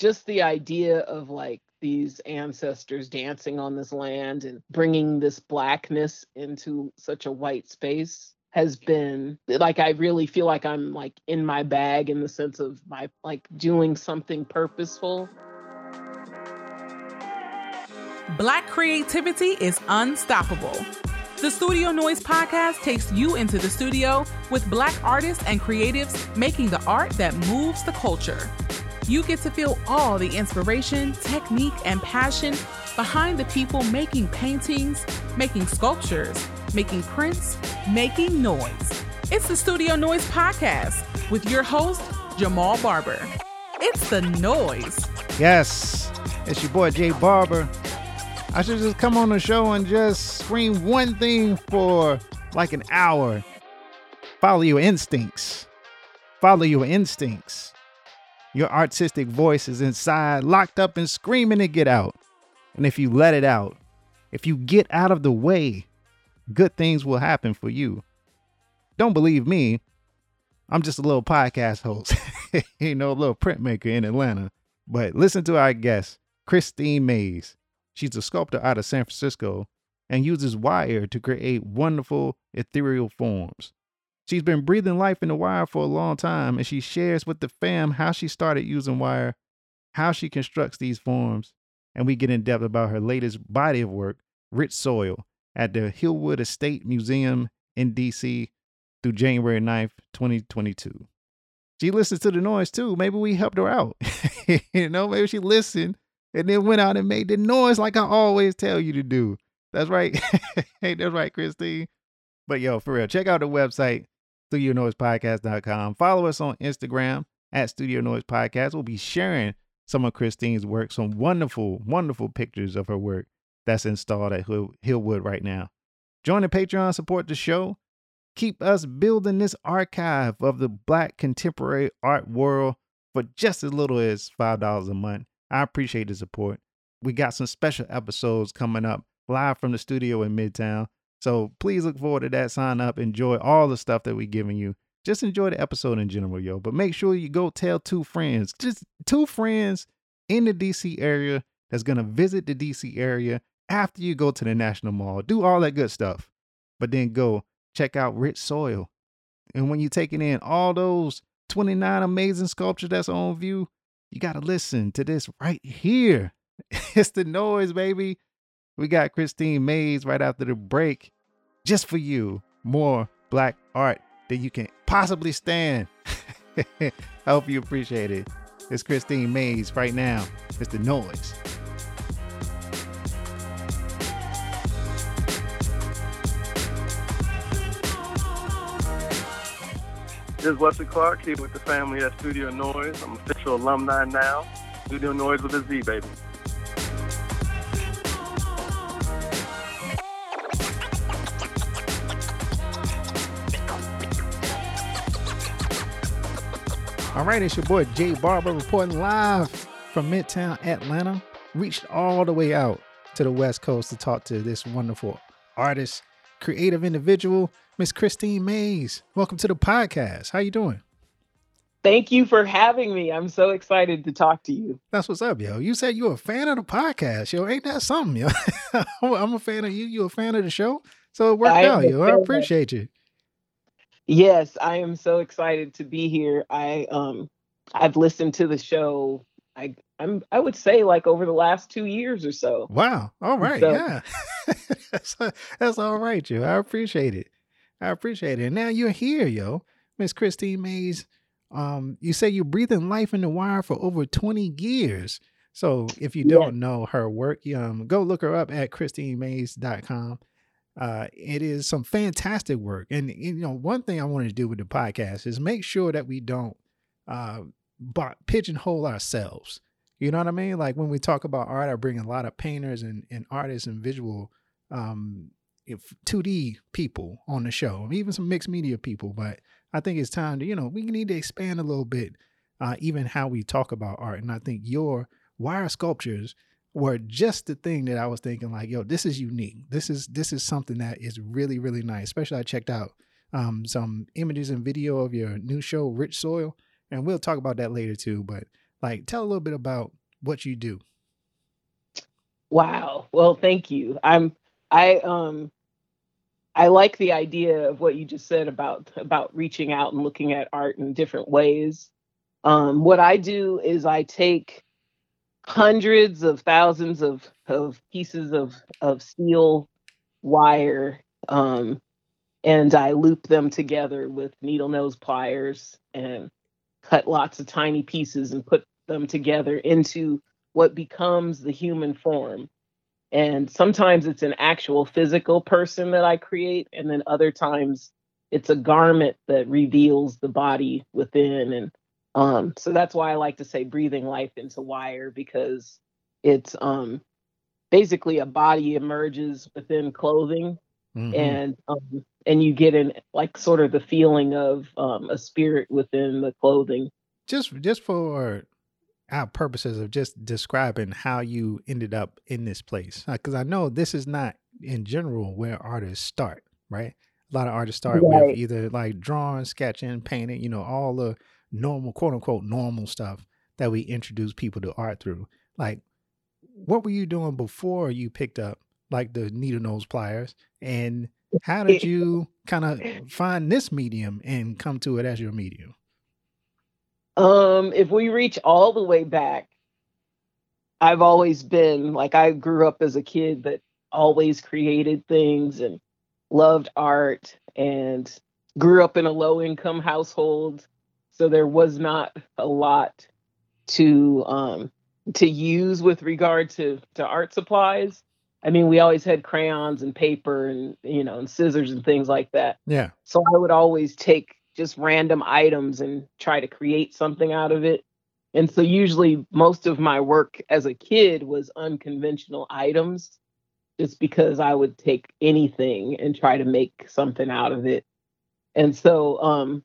just the idea of like these ancestors dancing on this land and bringing this blackness into such a white space has been like I really feel like I'm like in my bag in the sense of my like doing something purposeful. Black creativity is unstoppable. The Studio Noise podcast takes you into the studio with black artists and creatives making the art that moves the culture. You get to feel all the inspiration, technique, and passion behind the people making paintings, making sculptures, making prints, making noise. It's the Studio Noise Podcast with your host, Jamal Barber. It's the noise. Yes, it's your boy Jay Barber. I should just come on the show and just scream one thing for like an hour. Follow your instincts. Follow your instincts. Your artistic voice is inside, locked up and screaming to get out. And if you let it out, if you get out of the way, good things will happen for you. Don't believe me. I'm just a little podcast host, you know, a little printmaker in Atlanta. But listen to our guest, Kristine Mays. She's a sculptor out of San Francisco and uses wire to create wonderful ethereal forms. She's been breathing life in the wire for a long time, and she shares with the fam how she started using wire, how she constructs these forms, and we get in depth about her latest body of work, Rich Soil, at the Hillwood Estate Museum in DC through January 9th, 2022. She listens to the noise too. Maybe we helped her out. you know, maybe she listened and then went out and made the noise like I always tell you to do. That's right. hey, that's right, Kristine. But yo, for real, check out the website, studionoisepodcast.com. Follow us on Instagram at Studio Noise Podcast. We'll be sharing some of Kristine's work, some wonderful, wonderful pictures of her work that's installed at Hill- Hillwood right now. Join the Patreon, support the show. Keep us building this archive of the Black contemporary art world for just as little as $5 a month. I appreciate the support. We got some special episodes coming up live from the studio in Midtown. So please look forward to that. Sign up, enjoy all the stuff that we're giving you. Just enjoy the episode in general, yo. But make sure you go tell two friends, just two friends in the DC area that's gonna visit the DC area after you go to the National Mall. Do all that good stuff. But then go check out Rich Soil. And when you're taking in all those 29 amazing sculptures that's on view, you gotta listen to this right here. it's the noise, baby. We got Kristine Mays right after the break. Just for you, more black art that you can possibly stand. I hope you appreciate it. It's Kristine Mays right now. It's the noise. This is Wesley Clark here with the family at Studio Noise. I'm official alumni now. Studio Noise with a Z, baby. All right, it's your boy Jay Barber reporting live from Midtown Atlanta. Reached all the way out to the West Coast to talk to this wonderful artist, creative individual, Miss Kristine Mays. Welcome to the podcast. How you doing? Thank you for having me. I'm so excited to talk to you. That's what's up, yo. You said you're a fan of the podcast, yo. Ain't that something, yo? I'm a fan of you. You a fan of the show, so it worked I out, yo. I appreciate you. Yes, I am so excited to be here. I um I've listened to the show I I'm I would say like over the last 2 years or so. Wow. All right. So- yeah. that's, that's all right, yo. I appreciate it. I appreciate it. And now you're here, yo. Miss Kristine Mays. Um, you say you're breathing life in the wire for over 20 years. So if you don't know her work, um, go look her up at kristinemays.com. Uh, it is some fantastic work. And you know, one thing I wanted to do with the podcast is make sure that we don't uh pigeonhole ourselves. You know what I mean? Like when we talk about art, I bring a lot of painters and, and artists and visual um if 2D people on the show, even some mixed media people. But I think it's time to, you know, we need to expand a little bit, uh, even how we talk about art. And I think your wire sculptures were just the thing that I was thinking, like, yo, this is unique. This is this is something that is really, really nice. Especially I checked out um some images and video of your new show, Rich Soil. And we'll talk about that later too. But Like, tell a little bit about what you do. Wow. Well, thank you. I'm I um I like the idea of what you just said about about reaching out and looking at art in different ways. Um, what I do is I take hundreds of thousands of of pieces of of steel wire um, and I loop them together with needle nose pliers and cut lots of tiny pieces and put them together into what becomes the human form. And sometimes it's an actual physical person that I create, and then other times it's a garment that reveals the body within. And um, so that's why I like to say breathing life into wire because it's um, basically a body emerges within clothing mm-hmm. and um, and you get in like sort of the feeling of um, a spirit within the clothing. Just just for our purposes of just describing how you ended up in this place, because I know this is not in general where artists start, right? A lot of artists start right. with either like drawing, sketching, painting, you know, all the normal, quote unquote, normal stuff that we introduce people to art through. Like, what were you doing before you picked up like the needle nose pliers and how did you kind of find this medium and come to it as your medium? Um, if we reach all the way back, I've always been like I grew up as a kid that always created things and loved art and grew up in a low income household. So there was not a lot to um to use with regard to to art supplies. I mean, we always had crayons and paper and you know and scissors and things like that. Yeah. So I would always take just random items and try to create something out of it. And so usually most of my work as a kid was unconventional items just because I would take anything and try to make something out of it. And so um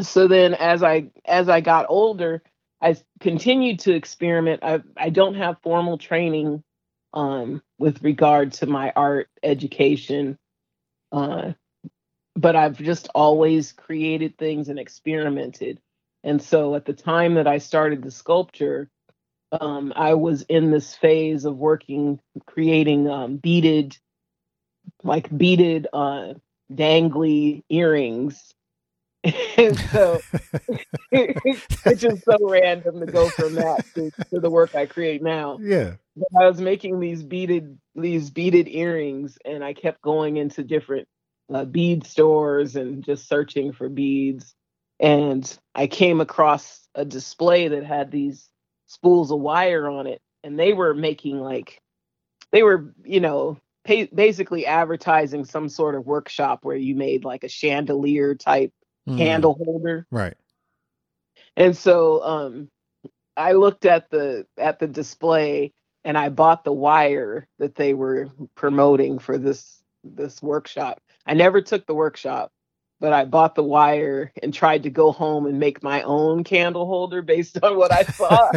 so then as I as I got older, I continued to experiment. I I don't have formal training um, with regard to my art education. Uh, but I've just always created things and experimented. And so at the time that I started the sculpture, um, I was in this phase of working, creating um, beaded, like beaded, uh, dangly earrings. And so it's just so random to go from that to, to the work I create now. Yeah. I was making these beaded these beaded earrings, and I kept going into different uh, bead stores and just searching for beads. And I came across a display that had these spools of wire on it, and they were making like they were, you know, pay, basically advertising some sort of workshop where you made like a chandelier type mm. candle holder. Right. And so um I looked at the at the display and I bought the wire that they were promoting for this this workshop. I never took the workshop, but I bought the wire and tried to go home and make my own candle holder based on what I saw.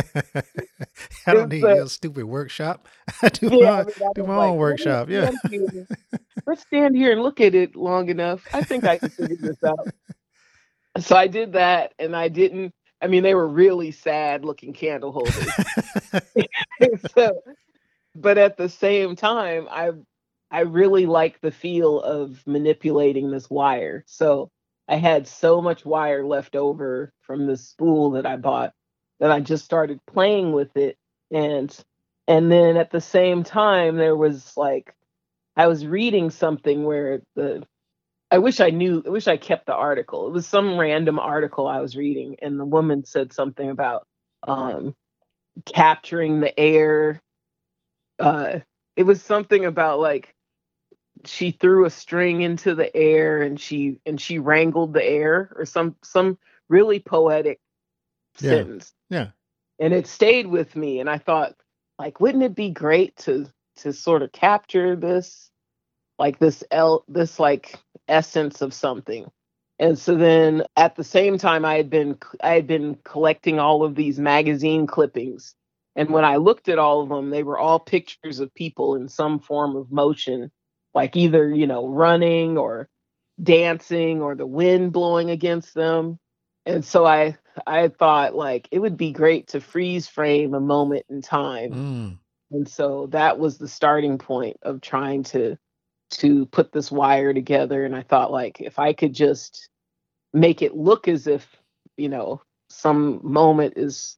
I don't need your stupid workshop. I do yeah, my, I mean, do my like, own workshop. Yeah. Let's stand here and look at it long enough. I think I can figure this out. So I did that and I didn't I mean, they were really sad looking candle holders. so, but at the same time, I I really like the feel of manipulating this wire. So I had so much wire left over from the spool that I bought that I just started playing with it and and then at the same time there was like I was reading something where the I wish I knew. I wish I kept the article. It was some random article I was reading, and the woman said something about um, capturing the air. Uh, it was something about like she threw a string into the air and she and she wrangled the air, or some some really poetic yeah. sentence. Yeah, and it stayed with me, and I thought, like, wouldn't it be great to to sort of capture this, like this l this like essence of something. And so then at the same time I had been I had been collecting all of these magazine clippings. And when I looked at all of them, they were all pictures of people in some form of motion, like either, you know, running or dancing or the wind blowing against them. And so I I thought like it would be great to freeze frame a moment in time. Mm. And so that was the starting point of trying to to put this wire together and I thought like if I could just make it look as if, you know, some moment is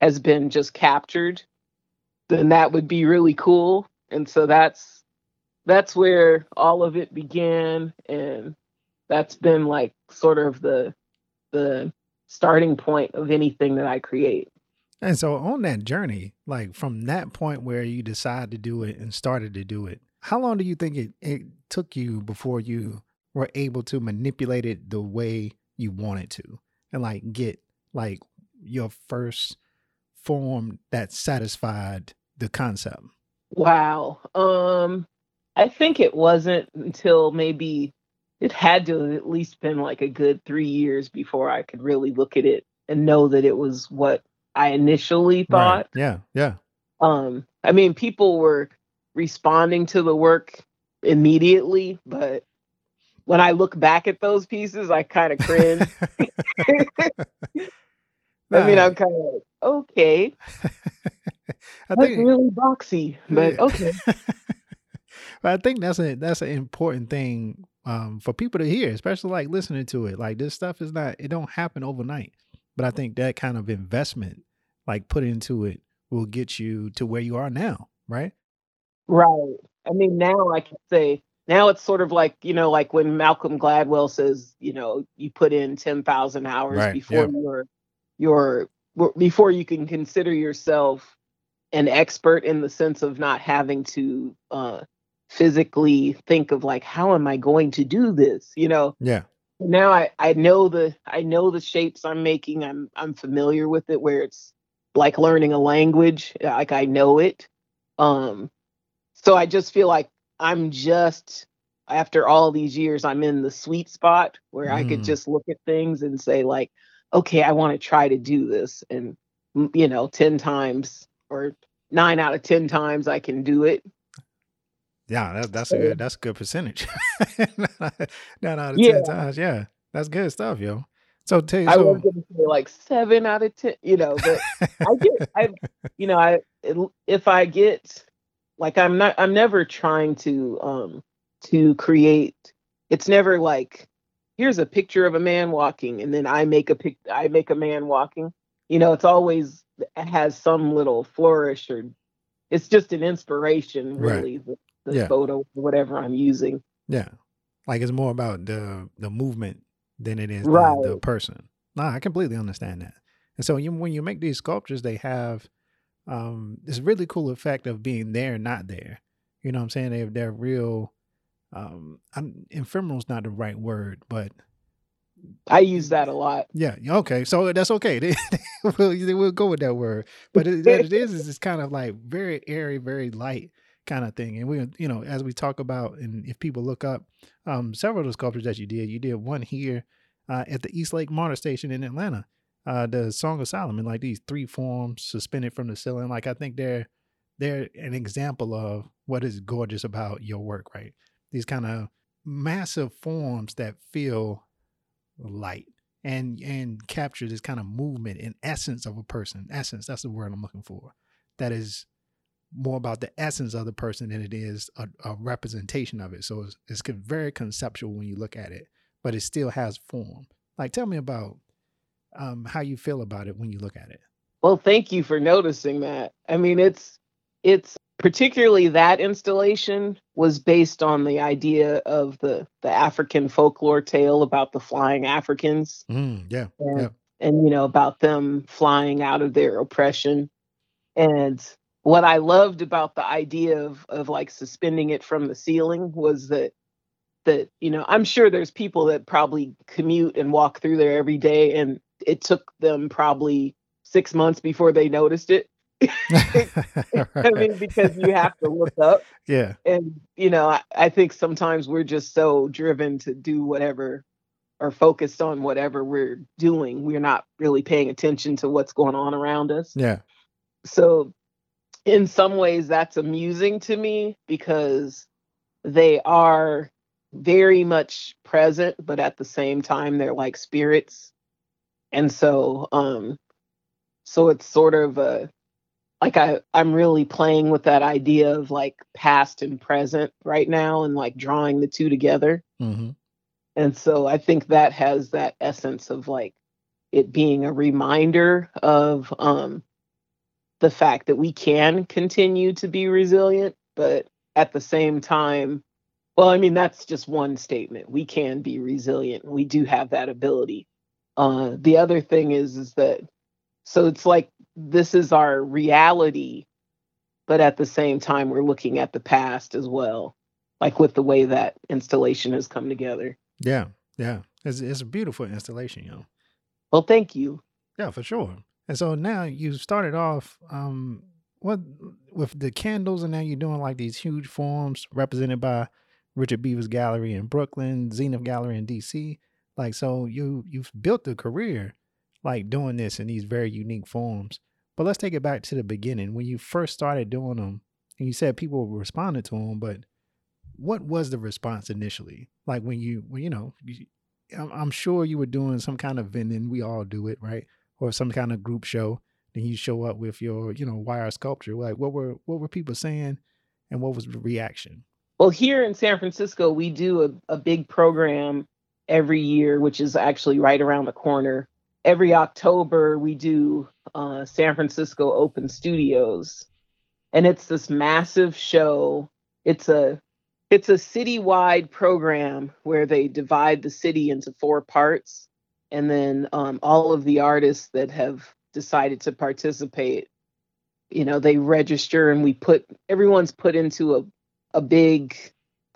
has been just captured, then that would be really cool. And so that's that's where all of it began and that's been like sort of the the starting point of anything that I create. And so on that journey, like from that point where you decided to do it and started to do it, how long do you think it, it took you before you were able to manipulate it the way you wanted to and like get like your first form that satisfied the concept? Wow. Um I think it wasn't until maybe it had to at least been like a good 3 years before I could really look at it and know that it was what I initially thought. Right. Yeah. Yeah. Um I mean people were responding to the work immediately, but when I look back at those pieces, I kind of cringe. I mean, I'm kind of like, okay, I that's think really boxy, but Yeah. okay. but I think that's a that's an important thing um, for people to hear, especially like listening to it. Like this stuff is not it don't happen overnight, but I think that kind of investment, like put into it, will get you to where you are now, right? Right. I mean, now I can say, now it's sort of like, you know, like when Malcolm Gladwell says, you know, you put in 10,000 hours Right, before yeah. you're, you're, before you can consider yourself an expert in the sense of not having to uh, physically think of like, how am I going to do this? You know, Yeah, now I, I know the I know the shapes I'm making. I'm I'm familiar with it where it's like learning a language. Like I know it. Um so I just feel like I'm just after all these years I'm in the sweet spot where I could Mm. just look at things and say like okay, I want to try to do this and mm, you know 10 times or 9 out of 10 times I can do it. yeah. That's that's a good that's a good percentage. Nine out of yeah, ten times, yeah. That's good stuff, yo. So tell you I was gonna say like seven out of ten, you know, but I get, I, you know, I if I get like I'm not, I'm never trying to um to create. It's never like here's a picture of a man walking, and then I make a pic, I make a man walking. You know, it's always it has some little flourish or it's just an inspiration, Right. really. The, the Yeah. photo, whatever I'm using. Yeah. Like it's more about the the movement than it is the, Right. the person. Nah, I completely understand that. And so you, when you make these sculptures, they have um this really cool effect of being there and not there. You know what I'm saying? They they're real um I'm, ephemeral's not the right word, but I use that a lot. yeah, yeah, okay. So that's okay. we'll, we'll go with that word. But it, what it is is it's kind of like very airy, very light kind of thing. And we, you know, as we talk about, and if people look up um, several of the sculptures that you did, you did one here uh, at the East Lake MARTA Station in Atlanta, uh, the Song of Solomon, like these three forms suspended from the ceiling. Like I think they're they're an example of what is gorgeous about your work, right? These kind of massive forms that feel light and and capture this kind of movement and essence of a person. Essence, that's the word I'm looking for. That is more about the essence of the person than it is a, a representation of it. So it's, it's very conceptual when you look at it, but it still has form. Like, tell me about um, how you feel about it when you look at it. Well, thank you for noticing that. I mean, it's it's particularly that installation was based on the idea of the the African folklore tale about the flying Africans Mm, yeah, and yeah, and you know about them flying out of their oppression. And what I loved about the idea of of like suspending it from the ceiling was that that you know I'm sure there's people that probably commute and walk through there every day and it took them probably 6 months before they noticed it. I mean because you have to look up. Yeah, and you know I, I think sometimes we're just so driven to do whatever or focused on whatever we're doing we're not really paying attention to what's going on around us. Yeah, so in some ways that's amusing to me because they are very much present but at the same time they're like spirits and so um so it's sort of a like I I'm really playing with that idea of like past and present right now and like drawing the two together. Mm-hmm. And so I think that has that essence of like it being a reminder of um the fact that we can continue to be resilient, but at the same time, well, I mean that's just one statement. We can be resilient. We do have that ability. Uh the other thing is is that so it's like this is our reality, but at the same time, we're looking at the past as well, like with the way that installation has come together. Yeah, yeah. It's, it's a beautiful installation, you know. Well, thank you. Yeah, for sure. And so now you started off um what with the candles and now you're doing like these huge forms represented by Richard Beavers gallery in Brooklyn, Zenith Gallery in DC. Like so you you've built a career like doing this in these very unique forms. But let's take it back to the beginning when you first started doing them, and you said people responded to them. But what was the response initially? Like when you, when you know, you, I'm, sure you were doing some kind of vending. We all do it, right? Or some kind of group show. Then you show up with your, you know, wire sculpture. Like what were what were people saying, and what was the reaction? Well, here in San Francisco, we do a, a big program every year, which is actually right around the corner. Every October we do uh, San Francisco Open Studios, and it's this massive show. It's a it's a citywide program where they divide the city into four parts, and then um, all of the artists that have decided to participate, you know, they register, and we put everyone's put into a a big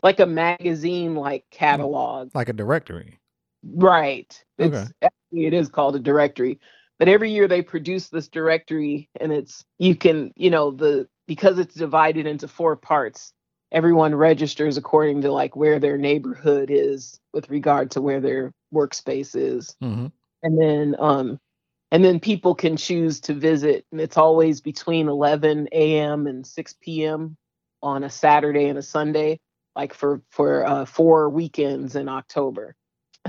like a magazine like catalog, like a directory. Right. It's okay. actually it is called a directory. But every year they produce this directory and it's you can, you know, the because it's divided into four parts, everyone registers according to like where their neighborhood is with regard to where their workspace is. Mm-hmm. And then um and then people can choose to visit and it's always between 11 a.m. and 6 p.m. on a Saturday and a Sunday like for for uh, four weekends in October.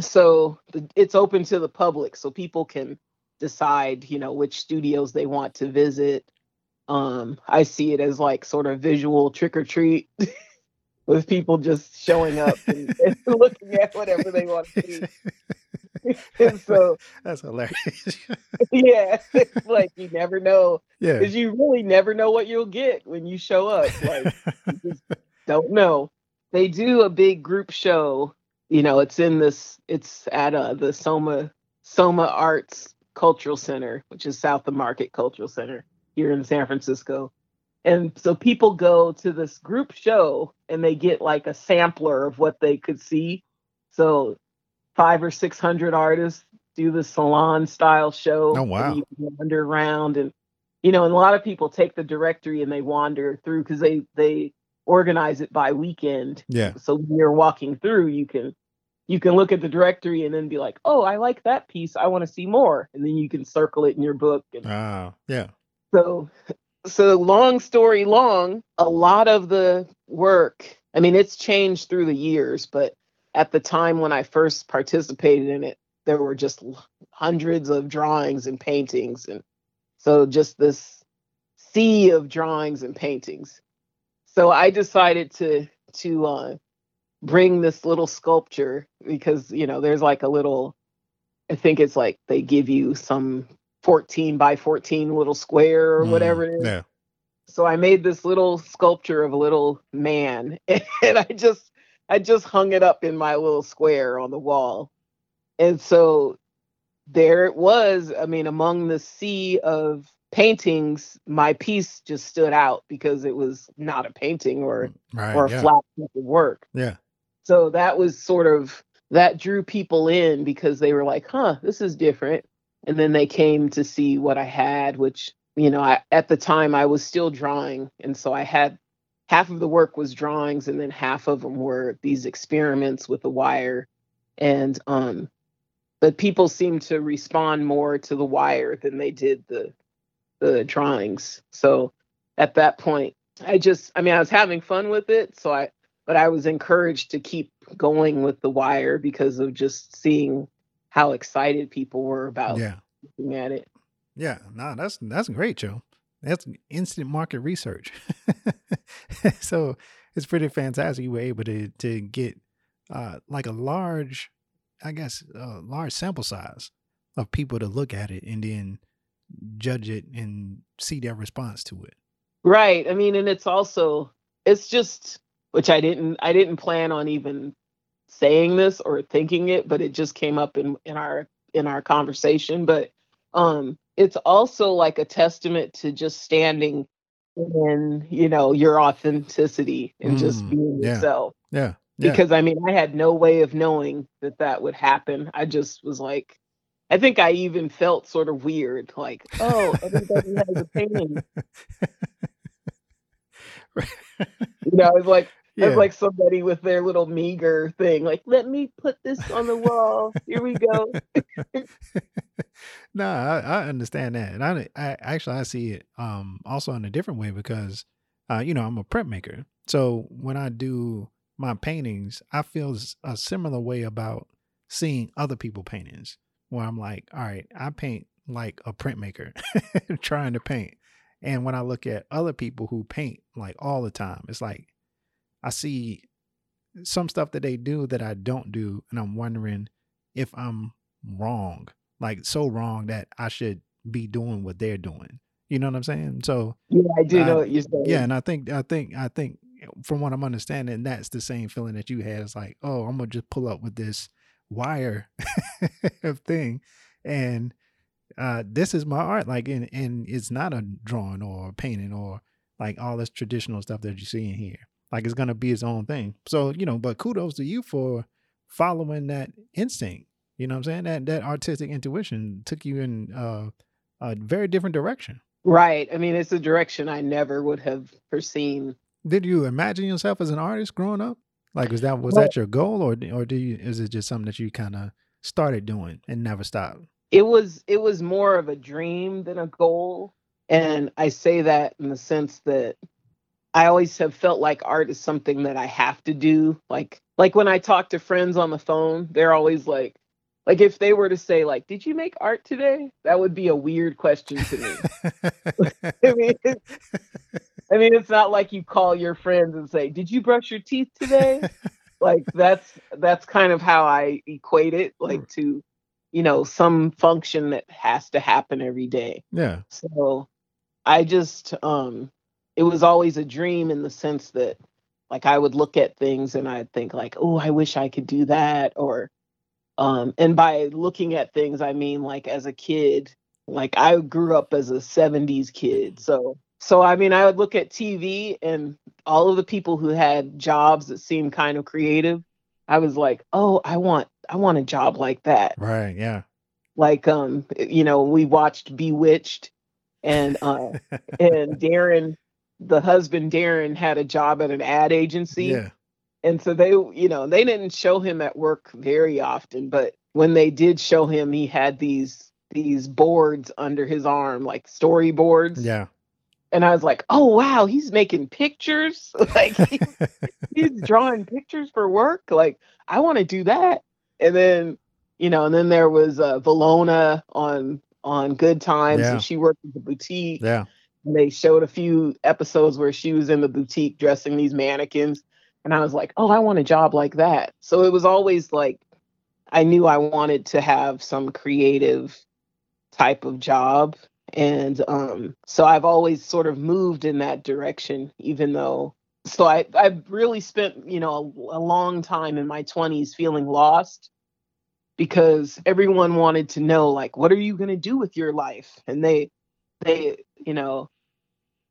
So the, it's open to the public so people can decide you know which studios they want to visit. Um i see it as like sort of visual trick or treat with people just showing up and, and looking at whatever they want to see. And so that's hilarious. Yeah it's like you never know. Yeah. Because you really never know what you'll get when you show up. Like you just don't know they do a big group show you know, it's in this, it's at uh, the Soma Soma Arts Cultural Center, which is South of Market Cultural Center here in San Francisco. And so people go to this group show and they get like a sampler of what they could see. So five or six hundred artists do the salon style show. Oh wow! you wander around and you know, and a lot of people take the directory and they wander through because they they organize it by weekend. Yeah. So when you're walking through, you can you can look at the directory and then be like, oh, I like that piece. I want to see more. And then you can circle it in your book. And ah, yeah. So, so long story long, a lot of the work, I mean, it's changed through the years, but at the time when I first participated in it, there were just hundreds of drawings and paintings. And so just this sea of drawings and paintings. So I decided to, to, uh, bring this little sculpture because you know there's like a little i think it's like they give you some 14 by 14 little square or mm, whatever it is yeah. so i made this little sculpture of a little man and i just i just hung it up in my little square on the wall and so there it was i mean among the sea of paintings my piece just stood out because it was not a painting or right, or a yeah. flat piece of work yeah so that was sort of that drew people in because they were like, huh, this is different. And then they came to see what I had, which, you know, I, at the time I was still drawing. And so I had half of the work was drawings and then half of them were these experiments with the wire. And, um, but people seemed to respond more to the wire than they did the, the drawings. So at that point, I just, I mean, I was having fun with it. So I, but I was encouraged to keep going with the wire because of just seeing how excited people were about Yeah. looking at it. Yeah. No, that's that's great, Joe. That's instant market research. so it's pretty fantastic you were able to to get uh like a large, I guess, a large sample size of people to look at it and then judge it and see their response to it. Right. I mean, and it's also it's just which I didn't I didn't plan on even saying this or thinking it, but it just came up in in our in our conversation. But um it's also like a testament to just standing in, you know, your authenticity and just Mm, being yeah. yourself. Yeah. Yeah. Because I mean, I had no way of knowing that that would happen. I just was like, I think I even felt sort of weird, like, oh, everybody has a painting. You know, it's like yeah. it's like somebody with their little meager thing, like, let me put this on the wall. Here we go. no, I, I understand that, and I, I actually I see it um also in a different way because uh you know I'm a printmaker, so when I do my paintings, I feel a similar way about seeing other people paintings, where I'm like, all right, I paint like a printmaker trying to paint, and when I look at other people who paint like all the time, it's like I see some stuff that they do that I don't do, and I'm wondering if I'm wrong, like so wrong that I should be doing what they're doing. You know what I'm saying? So Yeah, I do I- know what you're saying. yeah, and I think I think I think from what I'm understanding, that's the same feeling that you had. It's like, oh, I'm gonna just pull up with this wire thing, and uh, this is my art. Like, and and it's not a drawing or a painting or like all this traditional stuff that you see in here. Like, it's gonna be its own thing. So you know, but kudos to you for following that instinct. You know what I'm saying? That that artistic intuition took you in uh, a very different direction. Right. I mean, it's a direction I never would have foreseen. Did you imagine yourself as an artist growing up? Like, was that was Well- that your goal, or or do you is it just something that you kind of started doing and never stopped? It was it was more of a dream than a goal. And I say that in the sense that I always have felt like art is something that I have to do. Like like when I talk to friends on the phone, they're always like like if they were to say like, "Did you make art today?" That would be a weird question to me. I mean, I mean, it's not like you call your friends and say, "Did you brush your teeth today?" like that's that's kind of how I equate it, like to, you know, some function that has to happen every day. yeah, So I just um it was always a dream in the sense that like I would look at things and I'd think like, "Oh, I wish I could do that," or um and by looking at things I mean like as a kid, like I grew up as a 70s kid. So so I mean I would look at TV and all of the people who had jobs that seemed kind of creative, I was like, "Oh, I want I want a job like that." right, yeah, like um you know we watched bewitched and uh and darrin the husband darrin had a job at an ad agency. Yeah, and so they you know they didn't show him at work very often but when they did show him he had these these boards under his arm like storyboards. Yeah, and i was like oh wow he's making pictures like he- he's drawing pictures for work. Like, I want to do that. And then, you know, and then there was uh, Willona on on Good Times, Yeah. and she worked at the boutique. yeah, And they showed a few episodes where she was in the boutique dressing these mannequins, and I was like, oh, I want a job like that. So it was always like, I knew I wanted to have some creative type of job. And um, so I've always sort of moved in that direction, even though so I I've really spent you know a, a long time in my 20s feeling lost because everyone wanted to know like what are you going to do with your life and they they you know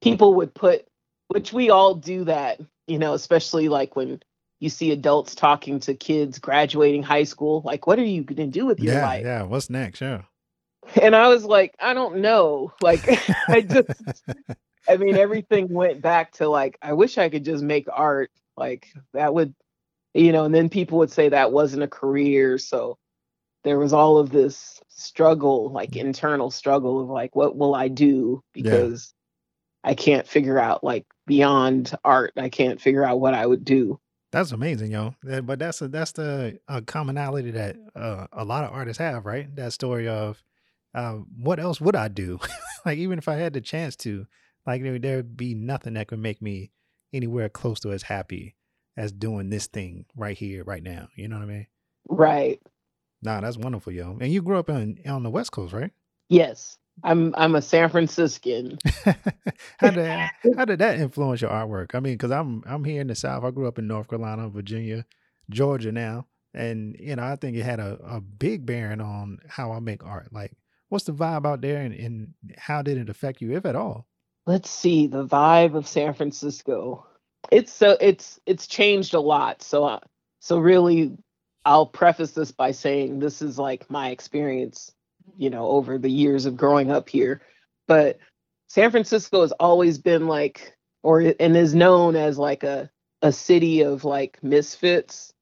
people would put which we all do that you know especially like when you see adults talking to kids graduating high school like what are you going to do with your yeah, life yeah. What's next? Yeah, and I was like, I don't know. Like, I just, I mean, everything went back to like, I wish I could just make art. Like, that would, you know, and then people would say that wasn't a career. So there was all of this struggle, like internal struggle of like, what will I do? Because I can't figure out, like, beyond art, I can't figure out what I would do. That's amazing, yo. But that's a, that's the uh, commonality that uh, a lot of artists have, right? That story of uh, what else would I do? like even if I had the chance to, like there, there'd be nothing that could make me anywhere close to as happy as doing this thing right here, right now. You know what I mean? Right. Nah, that's wonderful, yo. And you grew up in on the West Coast, right? Yes. I'm I'm a San Franciscan. how did that, how did that influence your artwork? I mean, because I'm I'm here in the South. I grew up in North Carolina, Virginia, Georgia now, and you know I think it had a, a big bearing on how I make art. Like, what's the vibe out there, and, and how did it affect you, if at all? Let's see the vibe of San Francisco. It's so it's it's changed a lot. So uh, so really, I'll preface this by saying this is like my experience, you know, over the years of growing up here. But San Francisco has always been like, or and is known as like a a city of like misfits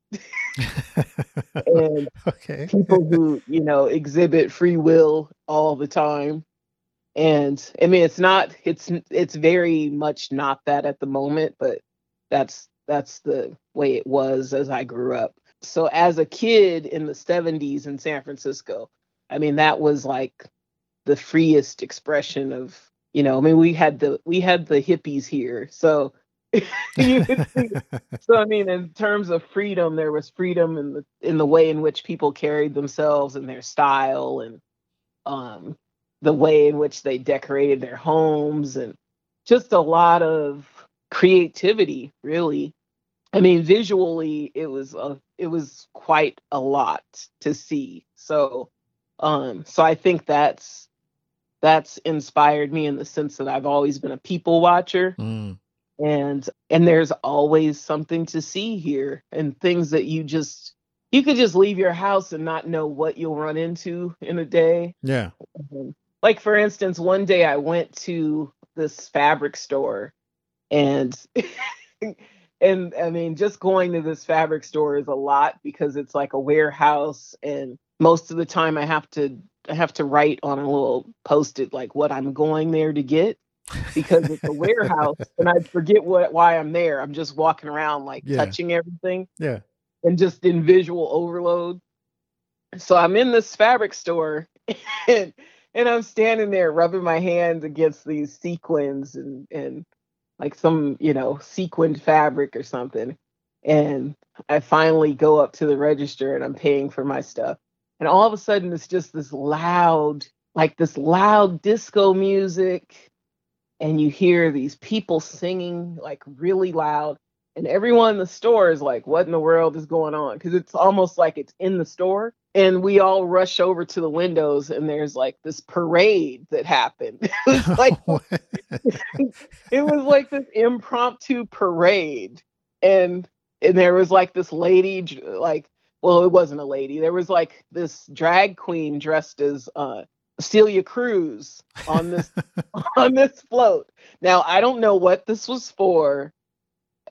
and okay. people who you know exhibit free will all the time. And i mean it's not it's it's very much not that at the moment but that's that's the way it was as i grew up. So as a kid in the 70s in san francisco i mean that was like the freest expression of you know i mean we had the we had the hippies here. So you could see so I mean, in terms of freedom, there was freedom in the in the way in which people carried themselves and their style and um the way in which they decorated their homes and just a lot of creativity, really. I mean, visually it was a it was quite a lot to see. So um so I think that's that's inspired me in the sense that I've always been a people watcher Mm, and and there's always something to see here and things that you just you could just leave your house and not know what you'll run into in a day yeah. Mhm. like for instance one day i went to this fabric store and and i mean just going to this fabric store is a lot because it's like a warehouse and most of the time i have to i have to write on a little post-it like what i'm going there to get because it's a warehouse and I forget what why I'm there. I'm just walking around like Yeah. touching everything Yeah. and just in visual overload. So I'm in this fabric store and and I'm standing there rubbing my hands against these sequins and and like some, you know, sequined fabric or something. And I finally go up to the register and I'm paying for my stuff. And all of a sudden it's just this loud, like this loud disco music and you hear these people singing like really loud and everyone in the store is like what in the world is going on? Because it's almost like it's in the store and we all rush over to the windows and there's like this parade that happened. It was like it was like this impromptu parade and and there was like this lady like well it wasn't a lady. There was like this drag queen dressed as uh Celia Cruz on this on this float. Now I don't know what this was for.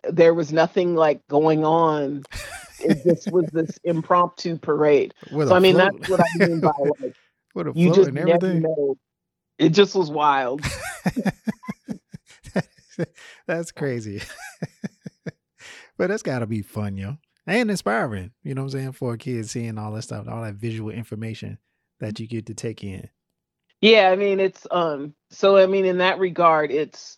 There was nothing like going on. It just was this impromptu parade. With So I mean float. that's what I mean by like With a you float just and never everything. know. It just was wild. that's crazy. but that's got to be fun, yo. And inspiring, you know what I'm saying, for a kid seeing all that stuff, all that visual information that mm-hmm. you get to take in. Yeah, I mean it's um so I mean in that regard it's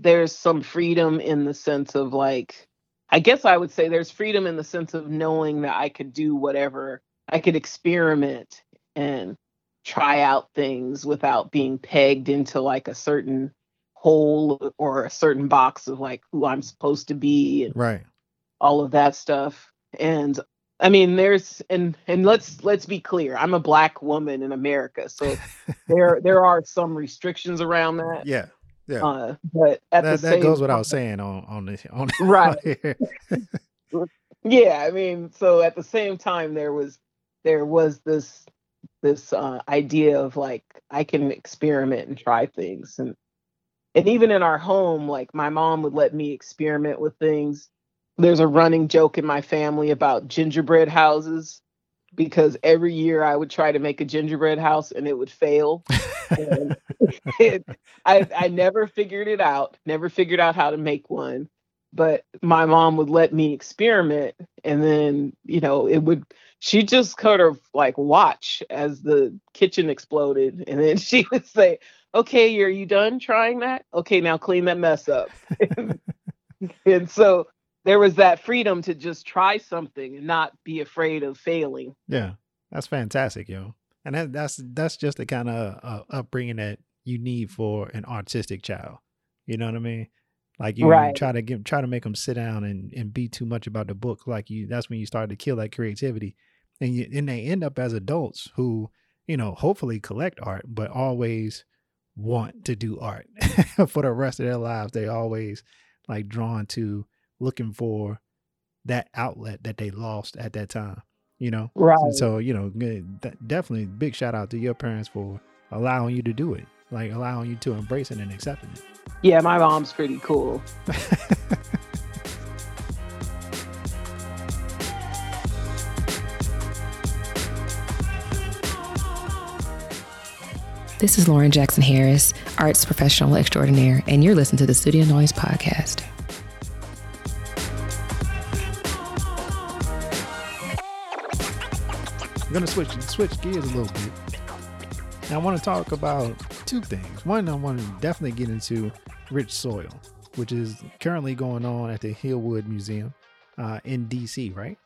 there's some freedom in the sense of like I guess I would say there's freedom in the sense of knowing that I could do whatever I could experiment and try out things without being pegged into like a certain hole or a certain box of like who I'm supposed to be and Right. all of that stuff and i mean there's and and let's let's be clear i'm a black woman in america so there there are some restrictions around that Yeah. Yeah. uh but at the that, same that goes without saying on on this on Right. here. yeah i mean so at the same time there was there was this this uh idea of like i can experiment and try things and and even in our home like my mom would let me experiment with things there's a running joke in my family about gingerbread houses because every year i would try to make a gingerbread house and it would fail. It, I, I never figured it out never figured out how to make one but my mom would let me experiment and then you know it would she just kind of like watch as the kitchen exploded and then she would say okay are you done trying that? Okay now clean that mess up. And so there was that freedom to just try something and not be afraid of failing Yeah, that's fantastic, yo. And that, that's that's just the kind of uh, upbringing that you need for an artistic child. You know what I mean? Like you Right. try to get try to make them sit down and and be too much about the book. Like you, that's when you start to kill that creativity, and you and they end up as adults who you know hopefully collect art, but always want to do art for the rest of their lives. They always like drawn to looking for that outlet that they lost at that time. You know, right and so, you know, definitely big shout out to your parents for allowing you to do it, like allowing you to embrace it and accepting it. yeah my mom's pretty cool This is Lauren Jackson Harris, arts professional extraordinaire, and you're listening to the Studio Noise podcast. I'm gonna switch switch gears a little bit. Now, I want to talk about two things. One, I want to definitely get into Rich Soil, which is currently going on at the Hillwood Museum uh, in DC, right?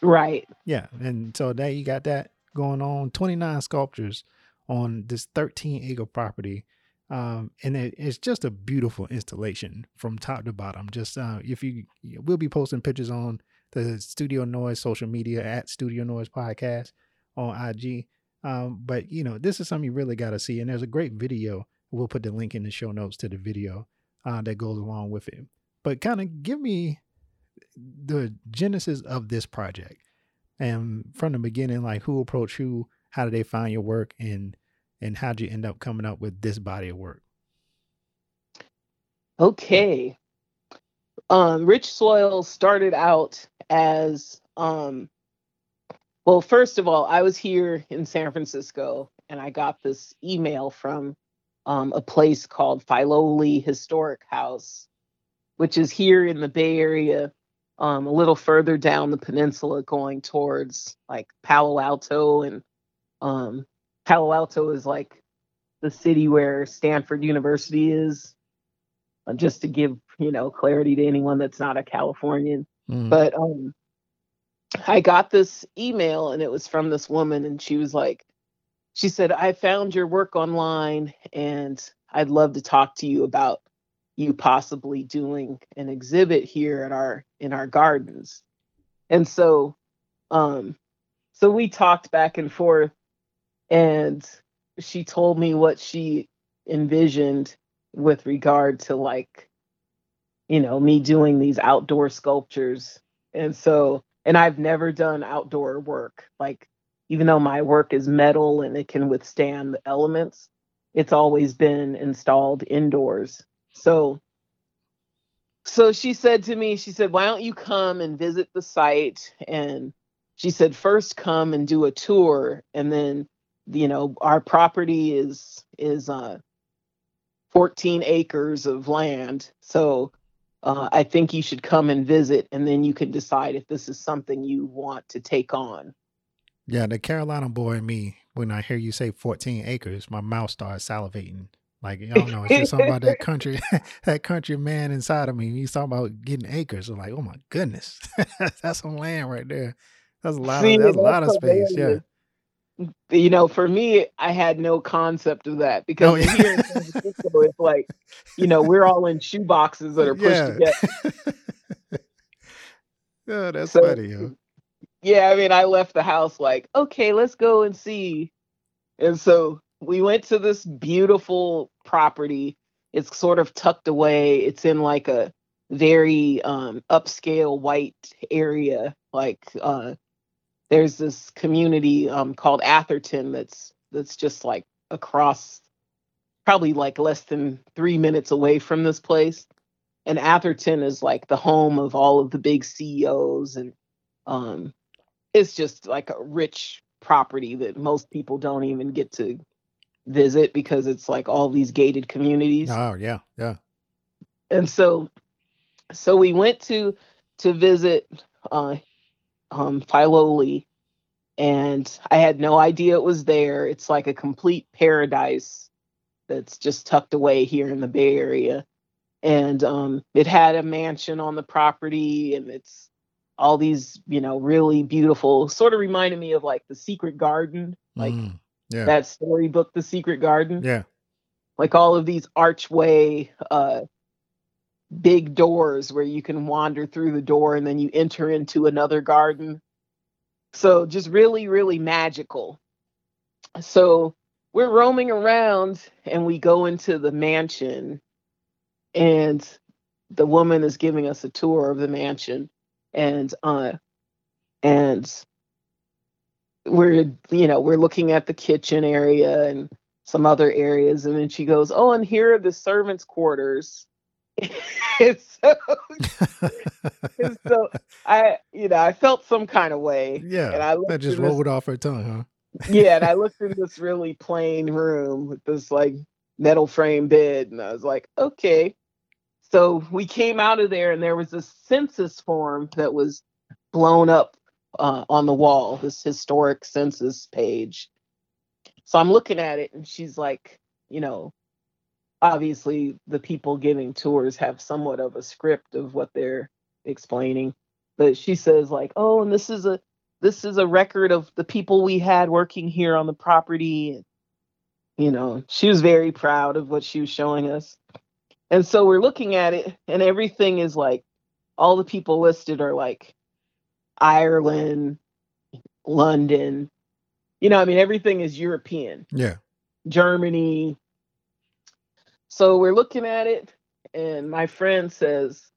right Yeah, and so there you got that going on. Twenty nine sculptures on this thirteen acre property, um, and it, it's just a beautiful installation from top to bottom. Just uh, if you, we'll be posting pictures on the Studio Noise social media at Studio Noise Podcast on IG. Um, but you know, this is something you really got to see, and there's a great video. We'll put the link in the show notes to the video uh, that goes along with it. But kind of give me the genesis of this project and from the beginning like who approached who how did they find your work and and how'd you end up coming up with this body of work Okay. Um, Rich Soil started out as um well, first of all, I was here in San Francisco and I got this email from um, a place called Filoli Historic House, which is here in the Bay Area, um, a little further down the peninsula, going towards like Palo Alto. And um, Palo Alto is like the city where Stanford University is uh, just to give you know clarity to anyone that's not a Californian. Mhm. But um, I got this email and it was from this woman, and she was like, she said, "I found your work online, and I'd love to talk to you about you possibly doing an exhibit here at our in our gardens." And so, um, so we talked back and forth, and she told me what she envisioned with regard to like you know me doing these outdoor sculptures. And so and i've never done outdoor work. Like even though my work is metal and it can withstand the elements it's always been installed indoors. So so she said to me she said why don't you come and visit the site? And she said first come and do a tour and then you know our property is is uh 14 acres of land. So uh, i think you should come and visit and then you can decide if this is something you want to take on. Yeah the carolina boy in me when i hear you say 14 acres my mouth starts salivating. Like i don't know it's just something about that country that country man inside of me he's talking about getting acres i'm like oh my goodness that's some land right there. That's a lot See, of that's a lot of space yeah. You know for me i had no concept of that because Oh, yeah. here in San Francisco, it's like you know we're all in shoe boxes that are pushed Yeah. together yeah that's So- funny yo yeah, I mean, I left the house like, okay, let's go and see. And so we went to this beautiful property. It's sort of tucked away. It's in like a very um upscale white area. Like uh there's this community um called Atherton that's that's just like across probably like less than 3 minutes away from this place. And Atherton is like the home of all of the big CEOs and um it's just like a rich property that most people don't even get to visit because it's like all these gated communities. oh yeah yeah And so so we went to to visit uh, um, Filoli, and I had no idea it was there. It's like a complete paradise that's just tucked away here in the Bay Area, and um, it had a mansion on the property, and it's all these you know really beautiful. Sort of reminded me of like the Secret Garden, like Mm, yeah. that storybook, The Secret Garden yeah. like all of these archway uh big doors where you can wander through the door and then you enter into another garden. So just really really magical. So we're roaming around and we go into the mansion and the woman is giving us a tour of the mansion and uh and we're you know we're looking at the kitchen area and some other areas and then she goes oh and here are the servants quarters and so, and so i you know i felt some kind of way. Yeah, and i That just in this, rolled off her tongue, huh? yeah and i looked in this really plain room with this like metal frame bed and i was like okay. So we came out of there and there was a census form that was blown up uh, on the wall this historic census page. So i'm looking at it and she's like you know obviously the people giving tours have somewhat of a script of what they're explaining but she says like oh and this is a this is a record of the people we had working here on the property you know she was very proud of what she was showing us and so we're looking at it and everything is like all the people listed are like ireland london you know i mean everything is european Yeah. Germany. So we're looking at it, and my friend says,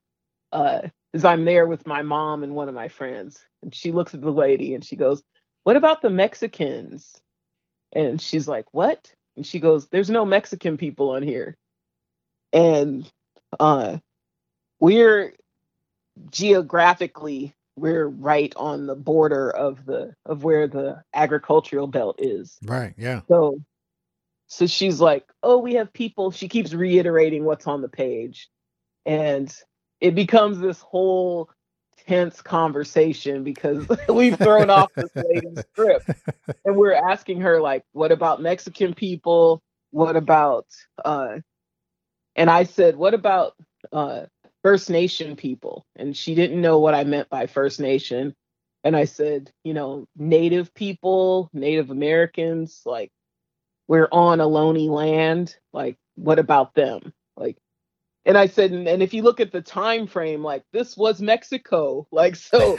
uh, as I'm there with my mom and one of my friends, and she looks at the lady and she goes, What about the Mexicans? And she's like, What? And she goes, There's no Mexican people on here. And uh we're geographically we're right on the border of the of where the agricultural belt is. Right. Yeah. So so she's like, "Oh, we have people." She keeps reiterating what's on the page. And it becomes this whole tense conversation because we've thrown off this lady's script. And we're asking her like, "What about Mexican people? What about uh and I said, "What about uh First Nation people?" And she didn't know what I meant by First Nation. And I said, you know, Native people, Native Americans, like we're on Ohlone land. Like, what about them? Like, and I said, and, and if you look at the time frame, like this was Mexico. Like, so,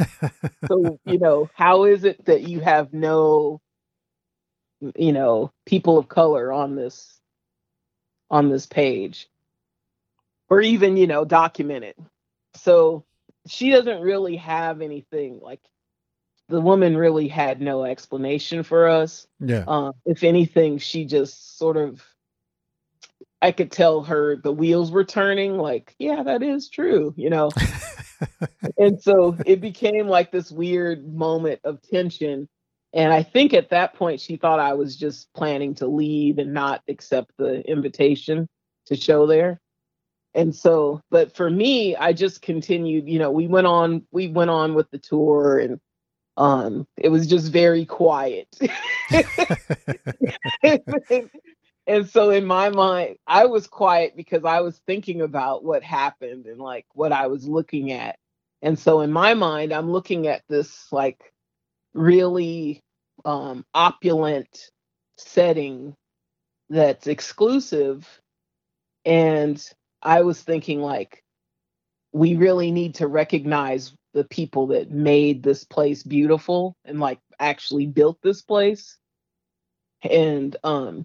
so you know, how is it that you have no, you know, people of color on this, on this page, or even you know, documented? So she doesn't really have anything like the woman really had no explanation for us. yeah. Um, if anything, she just sort of, I could tell her the wheels were turning, like, yeah, that is true, you know? and so it became like this weird moment of tension. And I think at that point, she thought I was just planning to leave and not accept the invitation to show there. And so, but for me, I just continued, you know, we went on, we went on with the tour and um it was just very quiet. And so in my mind i was quiet because i was thinking about what happened and like what i was looking at. And so in my mind i'm looking at this like really um opulent setting that's exclusive. And i was thinking like we really need to recognize the people that made this place beautiful and like actually built this place. And um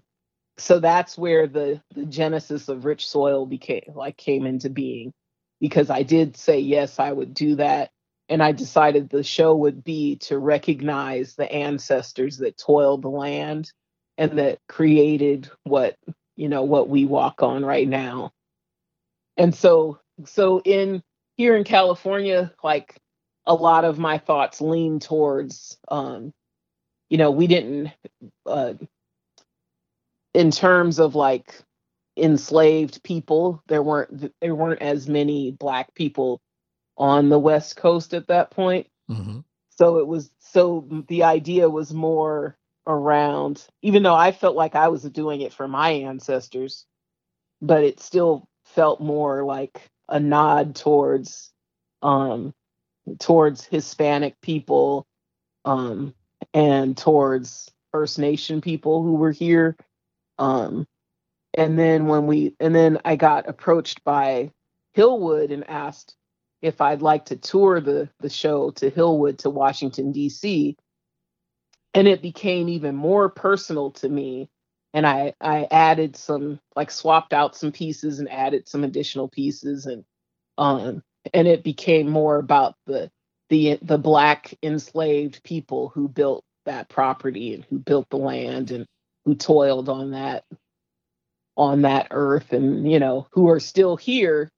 so that's where the the genesis of rich soil became like came into being. Because i did say yes i would do that. And i decided the show would be to recognize the ancestors that toiled the land and that created what you know what we walk on right now. And so so in here in california like a lot of my thoughts lean towards um you know we didn't uh in terms of like enslaved people. There weren't there weren't as many black people on the West Coast at that point. Mm-hmm. So it was so the idea was more around even though I felt like I was doing it for my ancestors, but it still felt more like a nod towards um towards Hispanic people um and towards First Nation people who were here. Um and then when we and then I got approached by Hillwood and asked if I'd like to tour the the show to Hillwood to Washington D.C. And it became even more personal to me. And I I added some like swapped out some pieces and added some additional pieces and um and it became more about the the the black enslaved people who built that property and who built the land and who toiled on that on that earth and you know who are still here.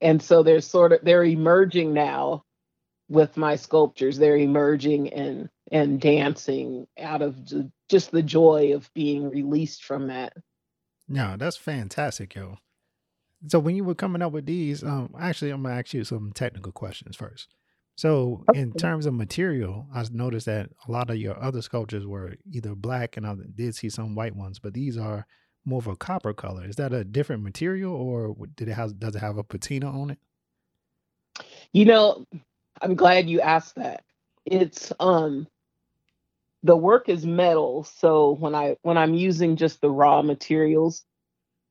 And so they're sort of they're emerging now with my sculptures. They're emerging and and dancing out of just the joy of being released from that yeah that's fantastic yo so when you were coming up with these um actually i'm gonna ask you some technical questions first so okay. in terms of material i noticed that a lot of your other sculptures were either black and i did see some white ones but these are more of a copper color. Is that a different material, or did it have does it have a patina on it? You know, I'm glad you asked that. It's um the work is metal, so when I when I'm using just the raw materials,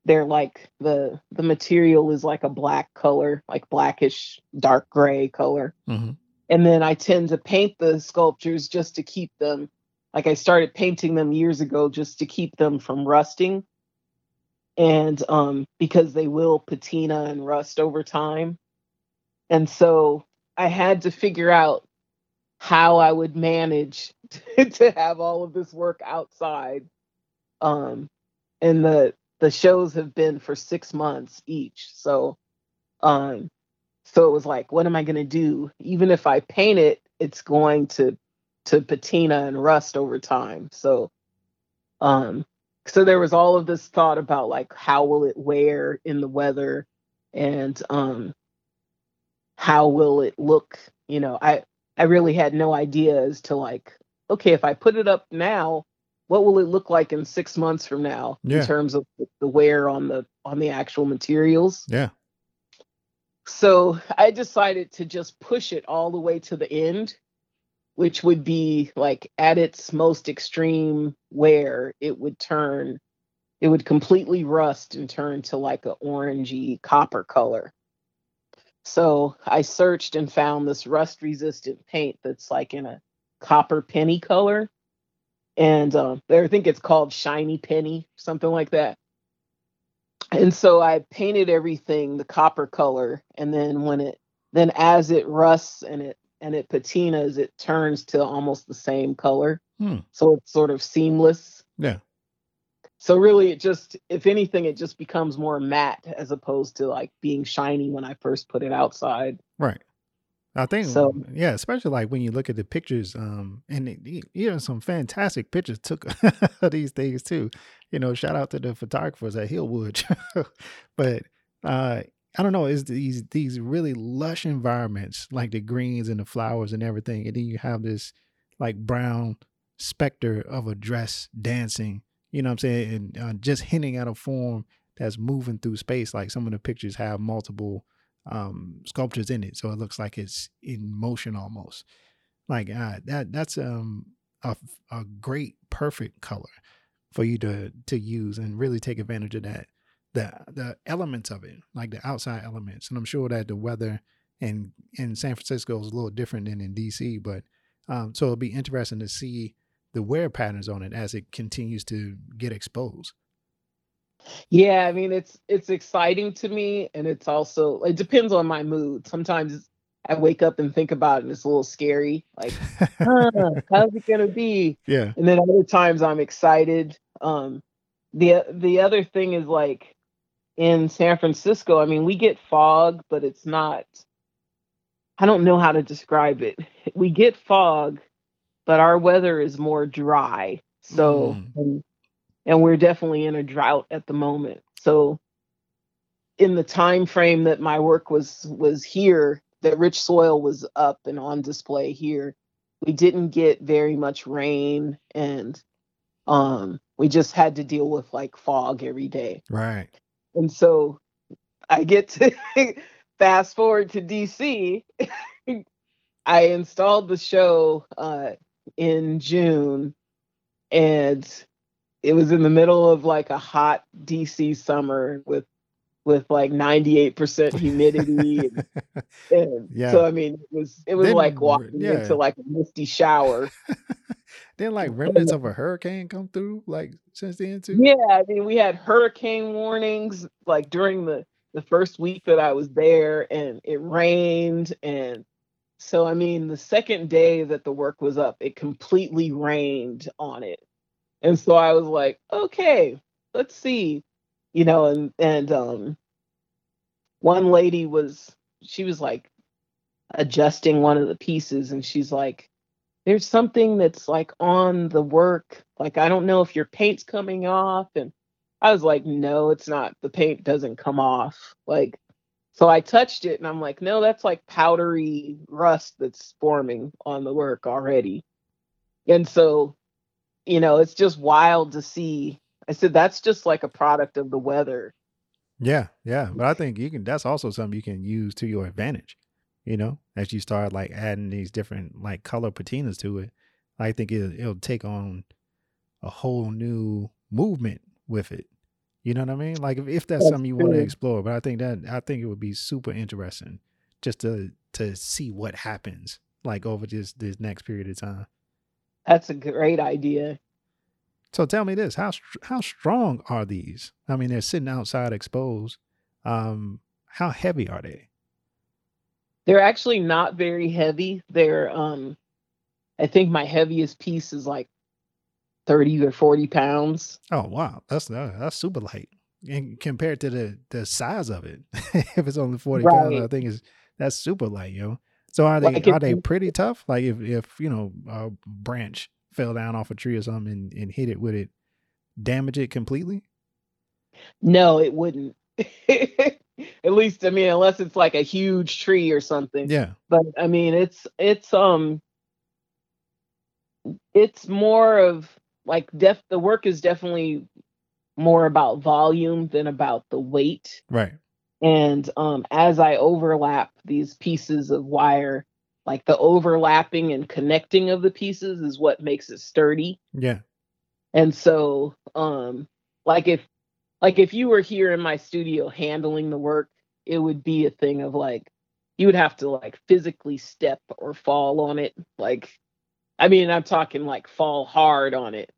they're like the the material is like a black color, like blackish dark gray color. Mm-hmm. And then I tend to paint the sculptures just to keep them like I started painting them years ago just to keep them from rusting and um, because they will patina and rust over time. And so I had to figure out how I would manage to have all of this work outside. Um, and the the shows have been for six months each. So um, so it was like, what am I gonna do? Even if I paint it, it's going to to patina and rust over time. So um so there was all of this thought about like how will it wear in the weather and um how will it look you know i i really had no idea as to like okay if i put it up now what will it look like in six months from now yeah. in terms of the wear on the on the actual materials yeah so i decided to just push it all the way to the end which would be like at its most extreme wear, it would turn, it would completely rust and turn to like a orangey copper color. So I searched and found this rust resistant paint that's like in a copper penny color. And um, I think it's called shiny penny, something like that. And so I painted everything the copper color. And then when it, then as it rusts and it and it patinas, it turns to almost the same color. Hmm. So it's sort of seamless. Yeah. So really it just if anything, it just becomes more matte as opposed to like being shiny when I first put it outside. Right. I think so. Yeah, especially like when you look at the pictures, um, and it, you know some fantastic pictures took of these things too. You know, shout out to the photographers at Hillwood. but uh, I don't know, is these these really lush environments like the greens and the flowers and everything, and then you have this like brown specter of a dress dancing. You know what I'm saying? And uh, just hinting at a form that's moving through space. Like some of the pictures have multiple um, sculptures in it, so it looks like it's in motion almost. Like uh, that that's um a a great perfect color for you to to use and really take advantage of that the the elements of it, like the outside elements. And I'm sure that the weather in in San Francisco is a little different than in DC, but um, so it'll be interesting to see the wear patterns on it as it continues to get exposed. Yeah, I mean it's it's exciting to me, and it's also it depends on my mood. Sometimes I wake up and think about it, and it's a little scary, like huh, how's it gonna be? Yeah, and then other times I'm excited. Um, the the other thing is like in San Francisco, I mean, we get fog, but it's not, I don't know how to describe it. We get fog, but our weather is more dry. So, mm. and, and, we're definitely in a drought at the moment. so in the time frame that my work was was here, that rich soil was up and on display here. We didn't get very much rain and um we just had to deal with like fog every day. Right. And so I get to fast forward to DC. I installed the show uh, in June, and it was in the middle of like a hot DC summer with with like 98% humidity and, and Yeah. so i mean it was it was like walking yeah. into like a misty shower then like remnants of a hurricane come through like since then too. Yeah, I mean, we had hurricane warnings like during the the first week that I was there, and it rained, and so I mean, the second day that the work was up, it completely rained on it, and so I was like, okay, let's see, you know, and and um, one lady was she was like adjusting one of the pieces, and she's like there's something that's like on the work. Like, I don't know if your paint's coming off. And I was like, no, it's not. The paint doesn't come off. Like, so I touched it and I'm like, no, that's like powdery rust that's forming on the work already. And so, you know, it's just wild to see. I said, that's just like a product of the weather. Yeah, yeah. But I think you can that's also something you can use to your advantage, you know, as you start like adding these different like color patinas to it. I think it, it'll take on a whole new movement with it. You know what I mean? Like if, if that's, That's something you want to explore, but I think that I think it would be super interesting just to to see what happens like over this this next period of time. That's a great idea. So tell me this: how how strong are these? I mean, they're sitting outside exposed. Um, how heavy are they? They're actually not very heavy. They're um I think my heaviest piece is like 30 or 40 pounds. Oh wow, that's that's super light, and compared to the the size of it, if it's only forty pounds, I think is that's super light, yo. So are they Like are if they pretty tough? Like if if you know a branch fell down off a tree or something and, and hit it, would it damage it completely? No, it wouldn't. At least I mean unless it's like a huge tree or something. Yeah, But I mean it's it's um it's more of like def the work is definitely more about volume than about the weight. right. and um, as i overlap these pieces of wire like the overlapping and connecting of the pieces is what makes it sturdy Yeah, and so um like if like if you were here in my studio handling the work it would be a thing of like you would have to like physically step or fall on it like i mean i'm talking like fall hard on it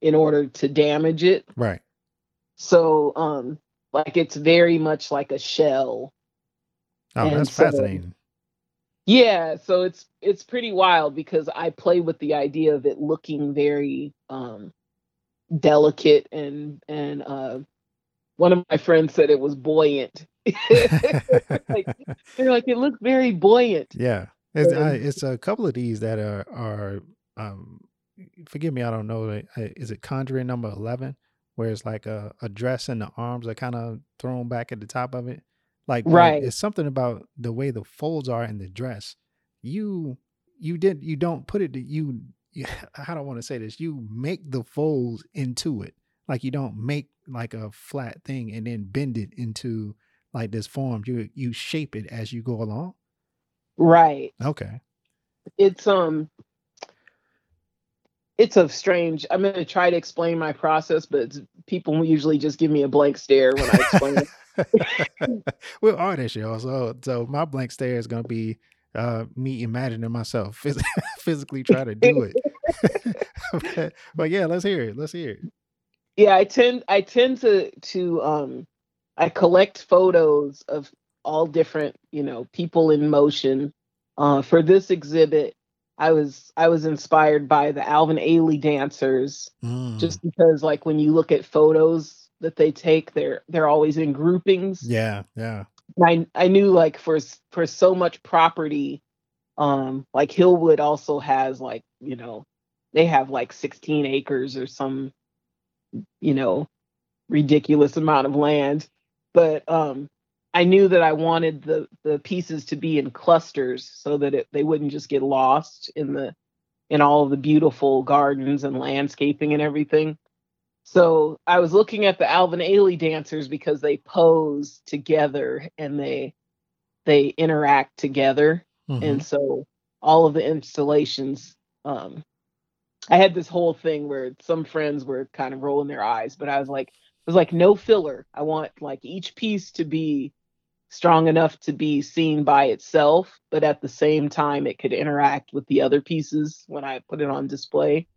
in order to damage it right. so um like it's very much like a shell Oh, And that's so- fascinating. Yeah, so it's it's pretty wild because I play with the idea of it looking very um delicate and and uh one of my friends said it was buoyant. like they're like it looks very buoyant. Yeah, it's I, it's a couple of these that are are um. Forgive me, I don't know. Is it Conjuring number eleven, where it's like a, a dress and the arms are kind of thrown back at the top of it? Like, Right. It's something about the way the folds are in the dress. You you did you don't put it. You, you I don't want to say this. You make the folds into it. Like you don't make like a flat thing and then bend it into like this form. You you shape it as you go along. Right. Okay. It's um it's a strange I'm gonna try to explain my process, but people usually just give me a blank stare when I explain it. We're artists, y'all. So, so my blank stare is gonna be uh, me imagining myself phys- physically try to do it. but, but yeah, let's hear it. Let's hear it. yeah i tend i tend to to um i collect photos of all different you know people in motion. Uh for this exhibit i was i was inspired by the alvin ailey dancers Mm, just because like when you look at photos that they take they're they're always in groupings. Yeah, yeah, I I knew like for for so much property, um, like Hillwood also has like you know, they have like 16 acres or some, you know, ridiculous amount of land. But um, I knew that I wanted the the pieces to be in clusters so that it, they wouldn't just get lost in the in all of the beautiful gardens and landscaping and everything. So I was looking at the Alvin Ailey dancers because they pose together and they they interact together. Mhm. And so all of the installations um I had this whole thing where some friends were kind of rolling their eyes, but I was like it was like no filler. I want like each piece to be strong enough to be seen by itself, but at the same time it could interact with the other pieces when I put it on display.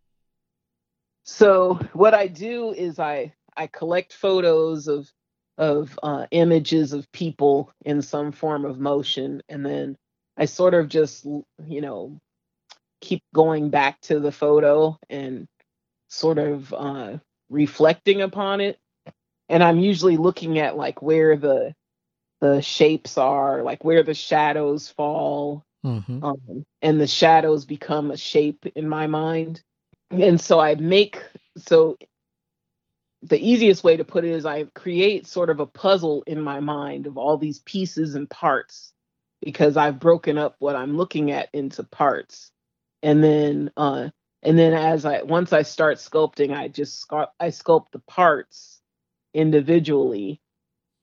So what I do is I I collect photos of of uh, images of people in some form of motion, and then I sort of just you know keep going back to the photo and sort of uh, reflecting upon it. And I'm usually looking at like where the the shapes are, like where the shadows fall, Mhm. um, and the shadows become a shape in my mind. And so I make so the easiest way to put it is I create sort of a puzzle in my mind of all these pieces and parts because I've broken up what I'm looking at into parts. And then uh and then as I once I start sculpting, I just sculpt I sculpt the parts individually.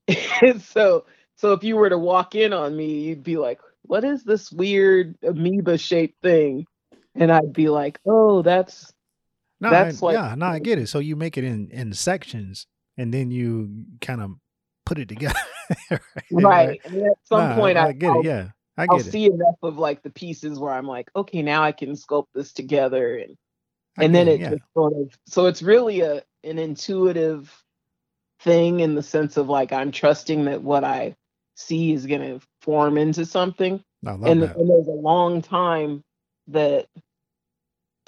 So so if you were to walk in on me, you'd be like, "What is this weird amoeba shaped thing?" And I'd be like, "Oh, that's No, That's I, like- yeah, no, I get it. So you make it in in sections, and then you kind of put it together. right." And at some Nah, point, I, I, get I'll, it. Yeah, I I'll it. see enough of like the pieces where I'm like, "Okay, now I can sculpt this together," and I and get then it yeah. just sort of so it's really a an intuitive thing in the sense of like I'm trusting that what I see is going to form into something. And, and there's a long time that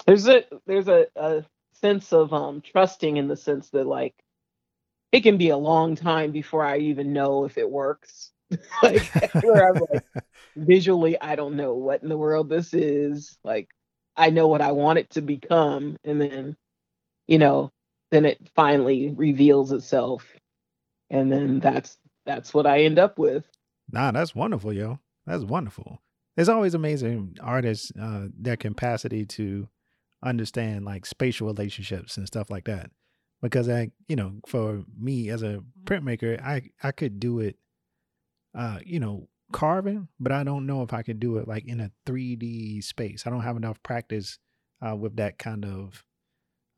there's a there's a, a sense of um trusting in the sense that like it can be a long time before I even know if it works. like where I'm like visually I don't know what in the world this is. Like I know what I want it to become and then you know then it finally reveals itself and then that's that's what I end up with. Nah, that's wonderful, yo. That's wonderful. It's always amazing artists, uh, their capacity to understand like spatial relationships and stuff like that. Because I, you know, for me as a printmaker, I I could do it, uh, you know, carving, but I don't know if I could do it like in a 3D space. I don't have enough practice uh, with that kind of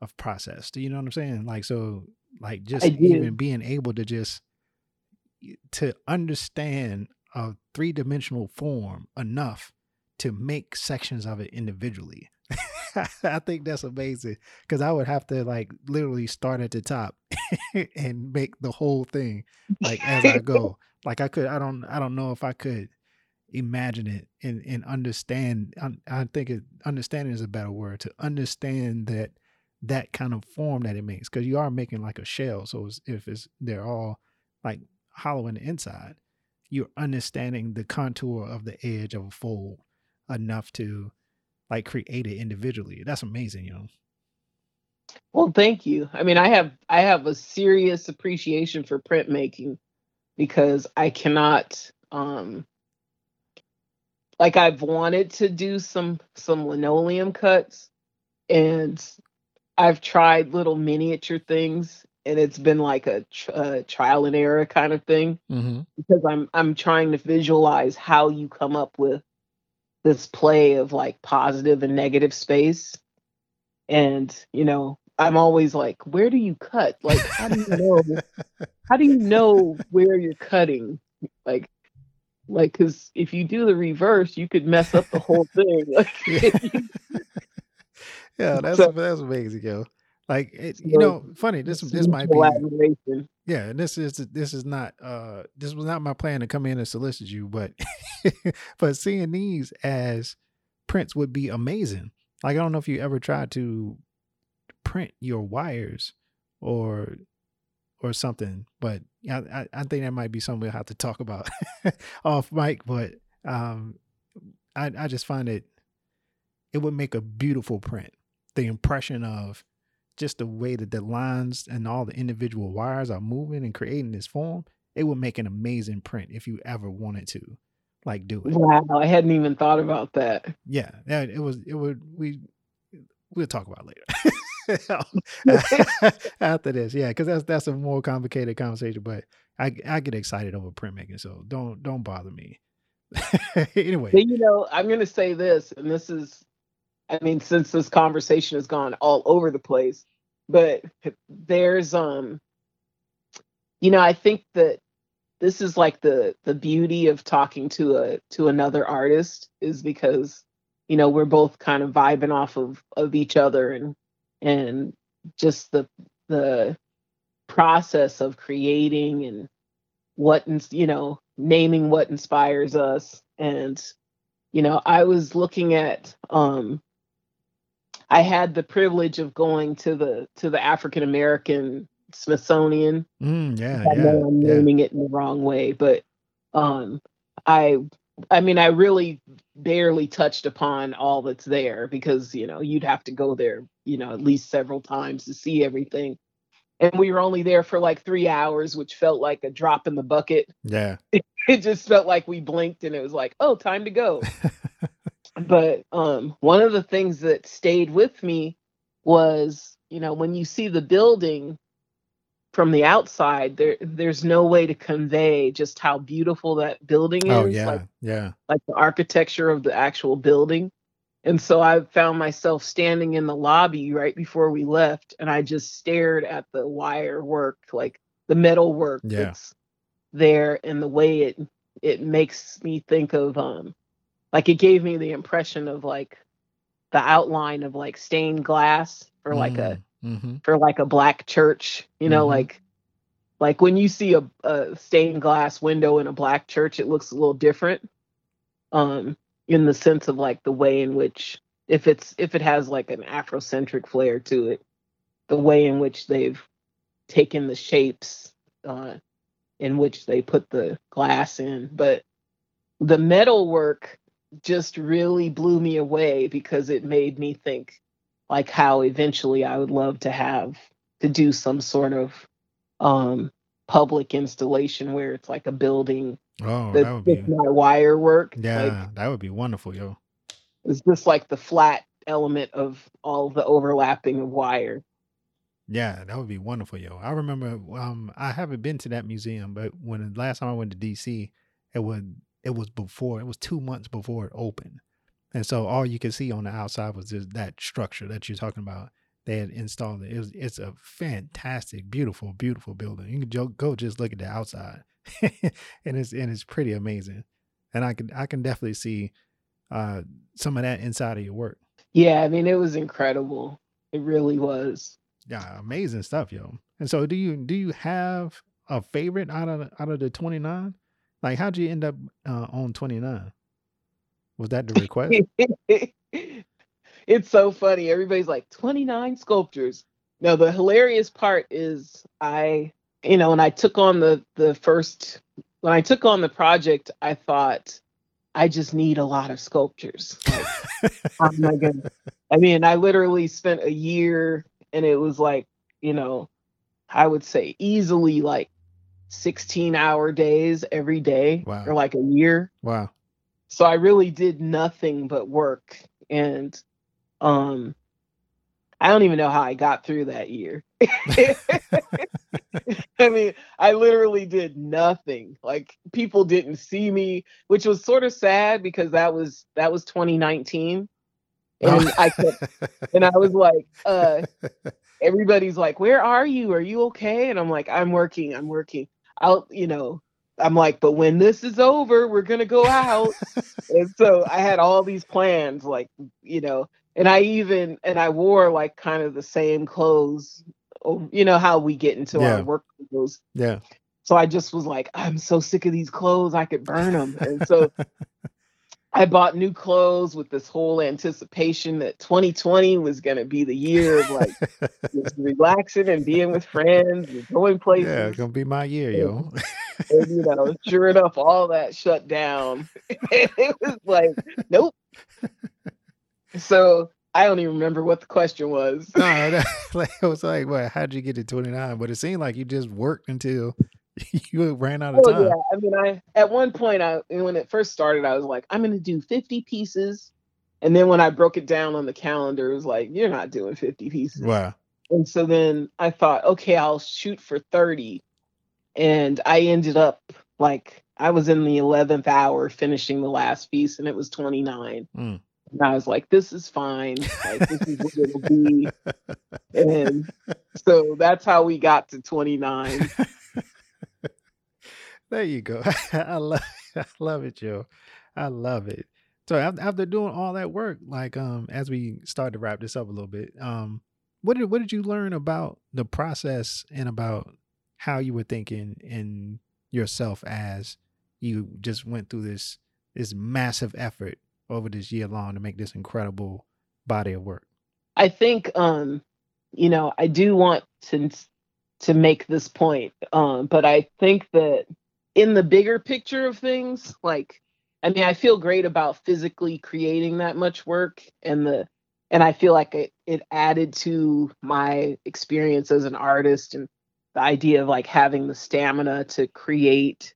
of process. Do you know what I'm saying? Like so, like just even being able to just to understand a three dimensional form enough to make sections of it individually. I think that's amazing because I would have to like literally start at the top and make the whole thing like as I go. Like I could, I don't, I don't know if I could imagine it and and understand. I, I think it, understanding is a better word to understand that that kind of form that it makes because you are making like a shell. So it's, if it's they're all like hollow in the inside, you're understanding the contour of the edge of a fold enough to like create it individually. That's amazing, you know. Well, thank you. I mean, I have I have a serious appreciation for printmaking because I cannot um like I've wanted to do some some linoleum cuts and I've tried little miniature things and it's been like a, tr- a trial and error kind of thing Mm-hmm. because I'm I'm trying to visualize how you come up with this play of like positive and negative space. And you know, I'm always like, where do you cut? Like, how do you know? how do you know where you're cutting? Like, like because if you do the reverse, you could mess up the whole thing. Like, Yeah, that's So- that's amazing, yo. Like it, you know, funny. This this might be yeah. and This is this is not uh this was not my plan to come in and solicit you, but but seeing these as prints would be amazing. Like I don't know if you ever tried to print your wires or or something, but yeah, I, I think that might be something we'll have to talk about off mic. But um, I I just find it it would make a beautiful print. The impression of just the way that the lines and all the individual wires are moving and creating this form, it would make an amazing print if you ever wanted to like do it. Wow, I hadn't even thought about that. Yeah, yeah, it was it would we we'll talk about later. After this, yeah, because that's that's a more complicated conversation. But I I get excited over printmaking, so don't don't bother me. anyway, But, you know, I'm going to say this, and this is, I mean, since this conversation has gone all over the place, but there's, um, you know, I think that this is like the the beauty of talking to a to another artist is because you know we're both kind of vibing off of of each other and and just the the process of creating and what you know naming what inspires us. And you know i was looking at um i had the privilege of going to the to the african american smithsonian mm, yeah, I yeah, know I'm yeah. naming it in the wrong way, but um, I, I mean, I really barely touched upon all that's there because you know you'd have to go there, you know, at least several times to see everything, and we were only there for like three hours, which felt like a drop in the bucket. Yeah, It just felt like we blinked and it was like, oh, time to go. but um, one of the things that stayed with me was, you know, when you see the building from the outside, there there's no way to convey just how beautiful that building is. oh yeah, Like yeah. like the architecture of the actual building. And so I found myself standing in the lobby right before we left, and I just stared at the wire work, like the metal work Yeah. that's there, and the way it it makes me think of um, like it gave me the impression of like the outline of like stained glass or like a mm-hmm. for like a black church you know Mhm. like like when you see a, a stained glass window in a black church it looks a little different um in the sense of like the way in which if it's if it has like an afrocentric flair to it the way in which they've taken the shapes uh in which they put the glass in but the metal work just really blew me away because it made me think like how eventually I would love to have to do some sort of um public installation where it's like a building Oh, that that's would be not wire work. yeah, Like that would be wonderful, yo. it's just like the flat element of all the overlapping of wire. Yeah, that would be wonderful, yo. I remember um I haven't been to that museum, but when the last time I went to DC, it was it was before, it was two months before it opened. And so all you could see on the outside was just that structure that you're talking about. They had installed it. It was it's a fantastic, beautiful, beautiful building. You can jo- go just look at the outside. and it's and it's pretty amazing. And I can I can definitely see uh some of that inside of your work. Yeah, I mean it was incredible. It really was. Yeah, amazing stuff, yo. And so, do you do you have a favorite out of out of the twenty nine? Like, how'd you end up uh, on twenty nine? Was that the request? it's so funny. Everybody's like 29 sculptures. No, the hilarious part is I, you know, when I took on the the first when I took on the project, I thought I just need a lot of sculptures. Like, oh my goodness. I mean, I literally spent a year and it was like, you know, I would say easily like 16 hour days every day Wow. or like a year. Wow. so i really did nothing but work and um i don't even know how i got through that year. I mean i literally did nothing. Like people didn't see me which was sort of sad because that was that was 2019 and i kept and i was like uh everybody's like where are you? Are you okay? And i'm like i'm working i'm working i'll you know i'm like but when this is over we're gonna go out and so i had all these plans like you know and i even and i wore like kind of the same clothes oh, you know how we get into Yeah. our work clothes yeah. so i just was like i'm so sick of these clothes i could burn them and so I bought new clothes with this whole anticipation that 2020 was going to be the year of like just relaxing and being with friends and going places. yeah, it's gonna be my year, yo. And, you know, sure enough, all that shut down. it was like, nope. So I don't even remember what the question was. no, that, like, it was like, what? How'd you get to 29? But it seemed like you just worked until you ran out of Oh time. yeah, I mean, I at one point, I when it first started, I was like, I'm gonna do 50 pieces, and then when I broke it down on the calendar, it was like, you're not doing 50 pieces. Wow. And so then I thought, okay, I'll shoot for 30. And I ended up like I was in the 11th hour finishing the last piece and it was 29. Mm. And I was like, this is fine. Like, this is what it'll be. And so that's how we got to 29. There you go. I love I love it, Joe. I love it. So after doing all that work, like um as we start to wrap this up a little bit, um what did what did you learn about the process and about how you were thinking in yourself as you just went through this this massive effort over this year long to make this incredible body of work? I think um, you know, I do want to to make this point. Um, but I think that in the bigger picture of things, like I mean, I feel great about physically creating that much work and the and I feel like it, it added to my experience as an artist and the idea of like having the stamina to create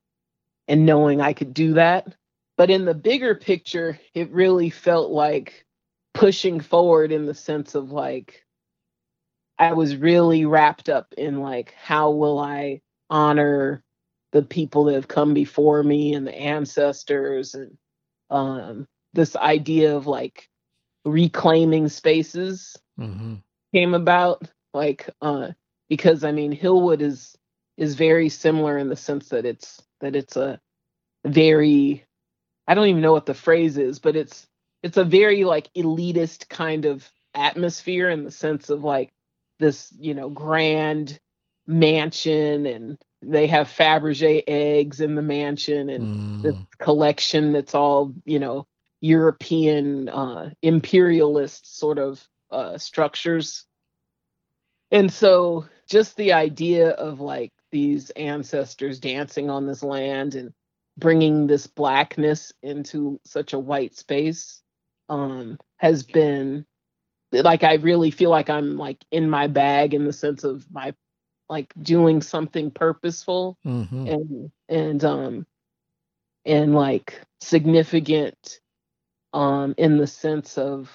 and knowing I could do that. But in the bigger picture, it really felt like pushing forward in the sense of like I was really wrapped up in like how will I honor the people that have come before me and the ancestors and um this idea of like reclaiming spaces Mm-hmm. came about like uh because I mean Hillwood is is very similar in the sense that it's that it's a very I don't even know what the phrase is, but it's it's a very like elitist kind of atmosphere in the sense of like this, you know, grand mansion and they have Fabergé eggs in the mansion and Mm. collection that's all, you know, European uh imperialist sort of uh structures. And so just the idea of like these ancestors dancing on this land and bringing this blackness into such a white space um has been like I really feel like I'm like in my bag in the sense of my like doing something purposeful Mm-hmm. and and um and like significant um in the sense of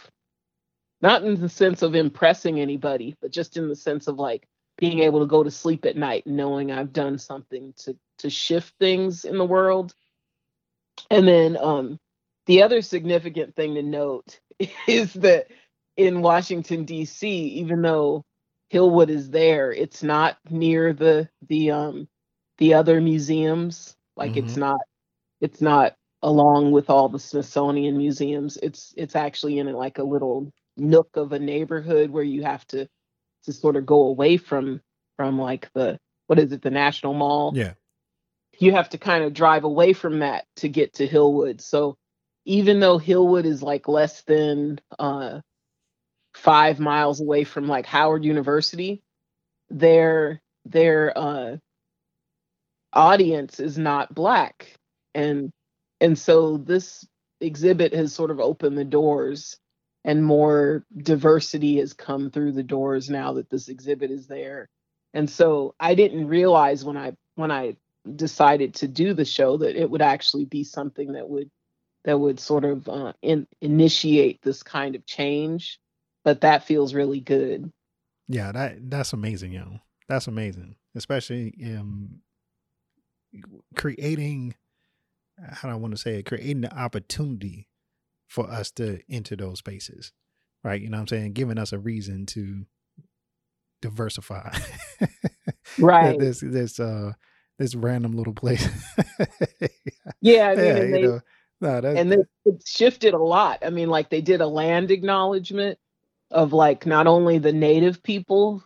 not in the sense of impressing anybody but just in the sense of like being able to go to sleep at night knowing I've done something to to shift things in the world and then um the other significant thing to note is that in Washington D.C. even though Hillwood is there it's not near the the um the other museums like it's Mhm. not it's not along with all the Smithsonian museums it's it's actually in like a little nook of a neighborhood where you have to to sort of go away from from like the what is it the National Mall Yeah. you have to kind of drive away from that to get to Hillwood. So even though Hillwood is like less than uh, five miles away from like Howard University, their their uh, audience is not black, and and so this exhibit has sort of opened the doors, and more diversity has come through the doors now that this exhibit is there. And so I didn't realize when I when I decided to do the show that it would actually be something that would that would sort of uh, in, initiate this kind of change but that feels really good Yeah, that that's amazing, yo. That's amazing, especially um creating. How do I want to say it? Creating the opportunity for us to enter those spaces, right? You know what I'm saying? Giving us a reason to diversify. right this this uh this random little place. yeah i mean yeah, and, they. No, and they, shifted a lot i mean like they did a land acknowledgement of like not only the native people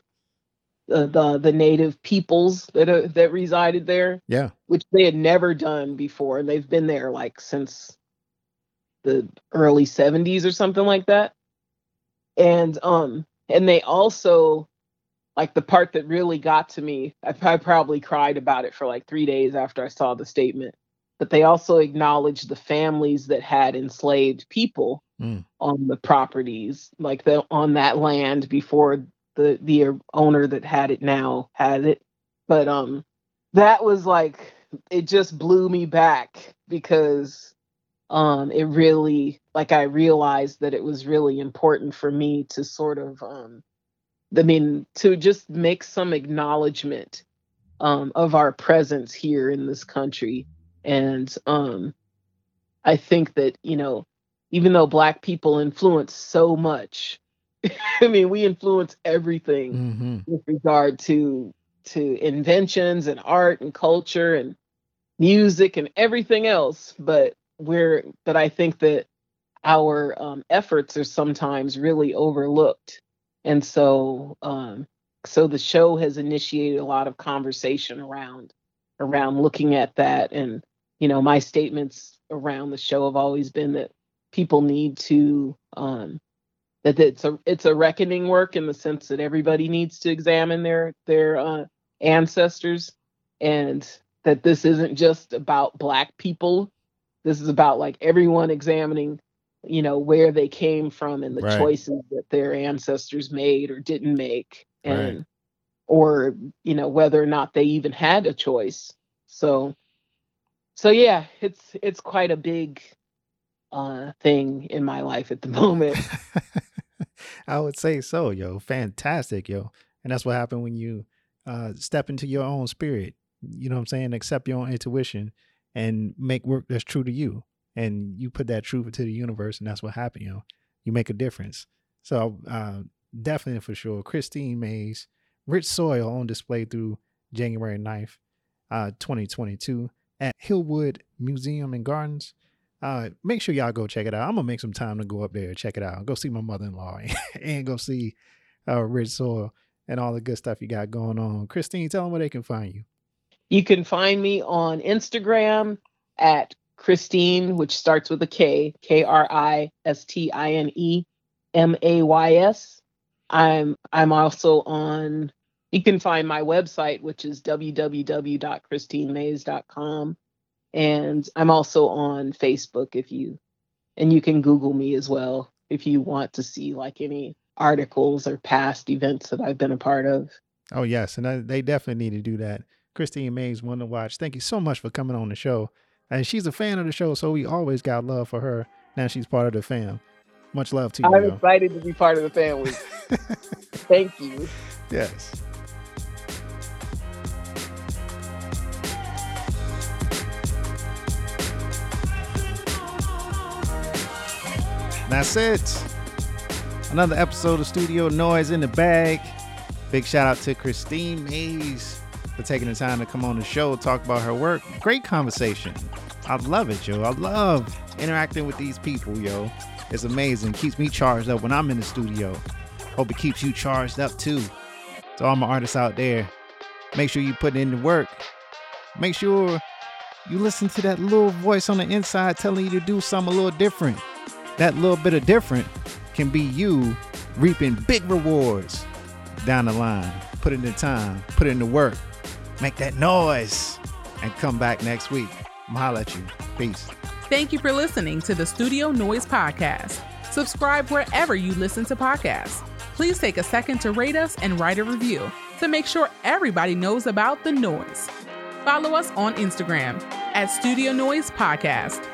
uh, the the native peoples that are, that resided there yeah. which they had never done before. And they've been there like since the early 70s or something like that. And um and they also like the part that really got to me I, I probably cried about it for like three days after i saw the statement but they also acknowledged the families that had enslaved people Mm. on the properties, like the on that land before the the owner that had it now had it. But um, that was like it just blew me back because um it really like I realized that it was really important for me to sort of um I mean to just make some acknowledgement um of our presence here in this country and um I think that you know even though black people influence so much I mean we influence everything Mm-hmm. with regard to to inventions and art and culture and music and everything else but we're but i think that our um, efforts are sometimes really overlooked and so um so the show has initiated a lot of conversation around around looking at that and you know my statements around the show have always been that people need to um that it's a it's a reckoning work in the sense that everybody needs to examine their their uh, ancestors and that this isn't just about black people this is about like everyone examining you know where they came from and the Right. choices that their ancestors made or didn't make Right. and or you know whether or not they even had a choice so so yeah it's it's quite a big uh thing in my life at the moment I would say so, yo. Fantastic, yo. And that's what happened when you uh step into your own spirit. You know what I'm saying? Accept your own intuition and make work that's true to you. And you put that truth into the universe, and that's what happened, yo. You make a difference. So uh definitely for sure. Kristine Mays, Rich Soil on display through January 9th, uh 2022 at Hillwood Museum and Gardens. Uh, make sure y'all go check it out. I'm gonna make some time to go up there and check it out. Go see my mother-in-law and go see uh, Rich Soil and all the good stuff you got going on. Kristine, tell them where they can find you. You can find me on Instagram at Kristine, which starts with a K, K R I S T I N E M A Y S. I'm I'm also on you can find my website, which is www.kristinemays.com. And I'm also on Facebook if you and you can Google me as well if you want to see like any articles or past events that I've been a part of. Oh yes, and I, they definitely need to do that. Kristine Mays, one to watch. Thank you so much for coming on the show. And she's a fan of the show, so we always got love for her. Now she's part of the fam. Much love to you. I'm excited to be part of the family. Thank you. Yes. That's it. Another episode of Studio Noise in the bag. Big shout out to Kristine Mays for taking the time to come on the show, talk about her work. Great conversation. I love it, yo. I love interacting with these people, yo. It's amazing. Keeps me charged up when I'm in the studio. Hope it keeps you charged up too. To all my artists out there, make sure you put in the work. Make sure you listen to that little voice on the inside telling you to do something a little different. That little bit of different can be you reaping big rewards down the line. Put in the time, put in the work, make that noise, and come back next week. I'm holla at you. Peace. Thank you for listening to the Studio Noise Podcast. Subscribe wherever you listen to podcasts. Please take a second to rate us and write a review to make sure everybody knows about the noise. Follow us on Instagram at Studio Noise Podcast.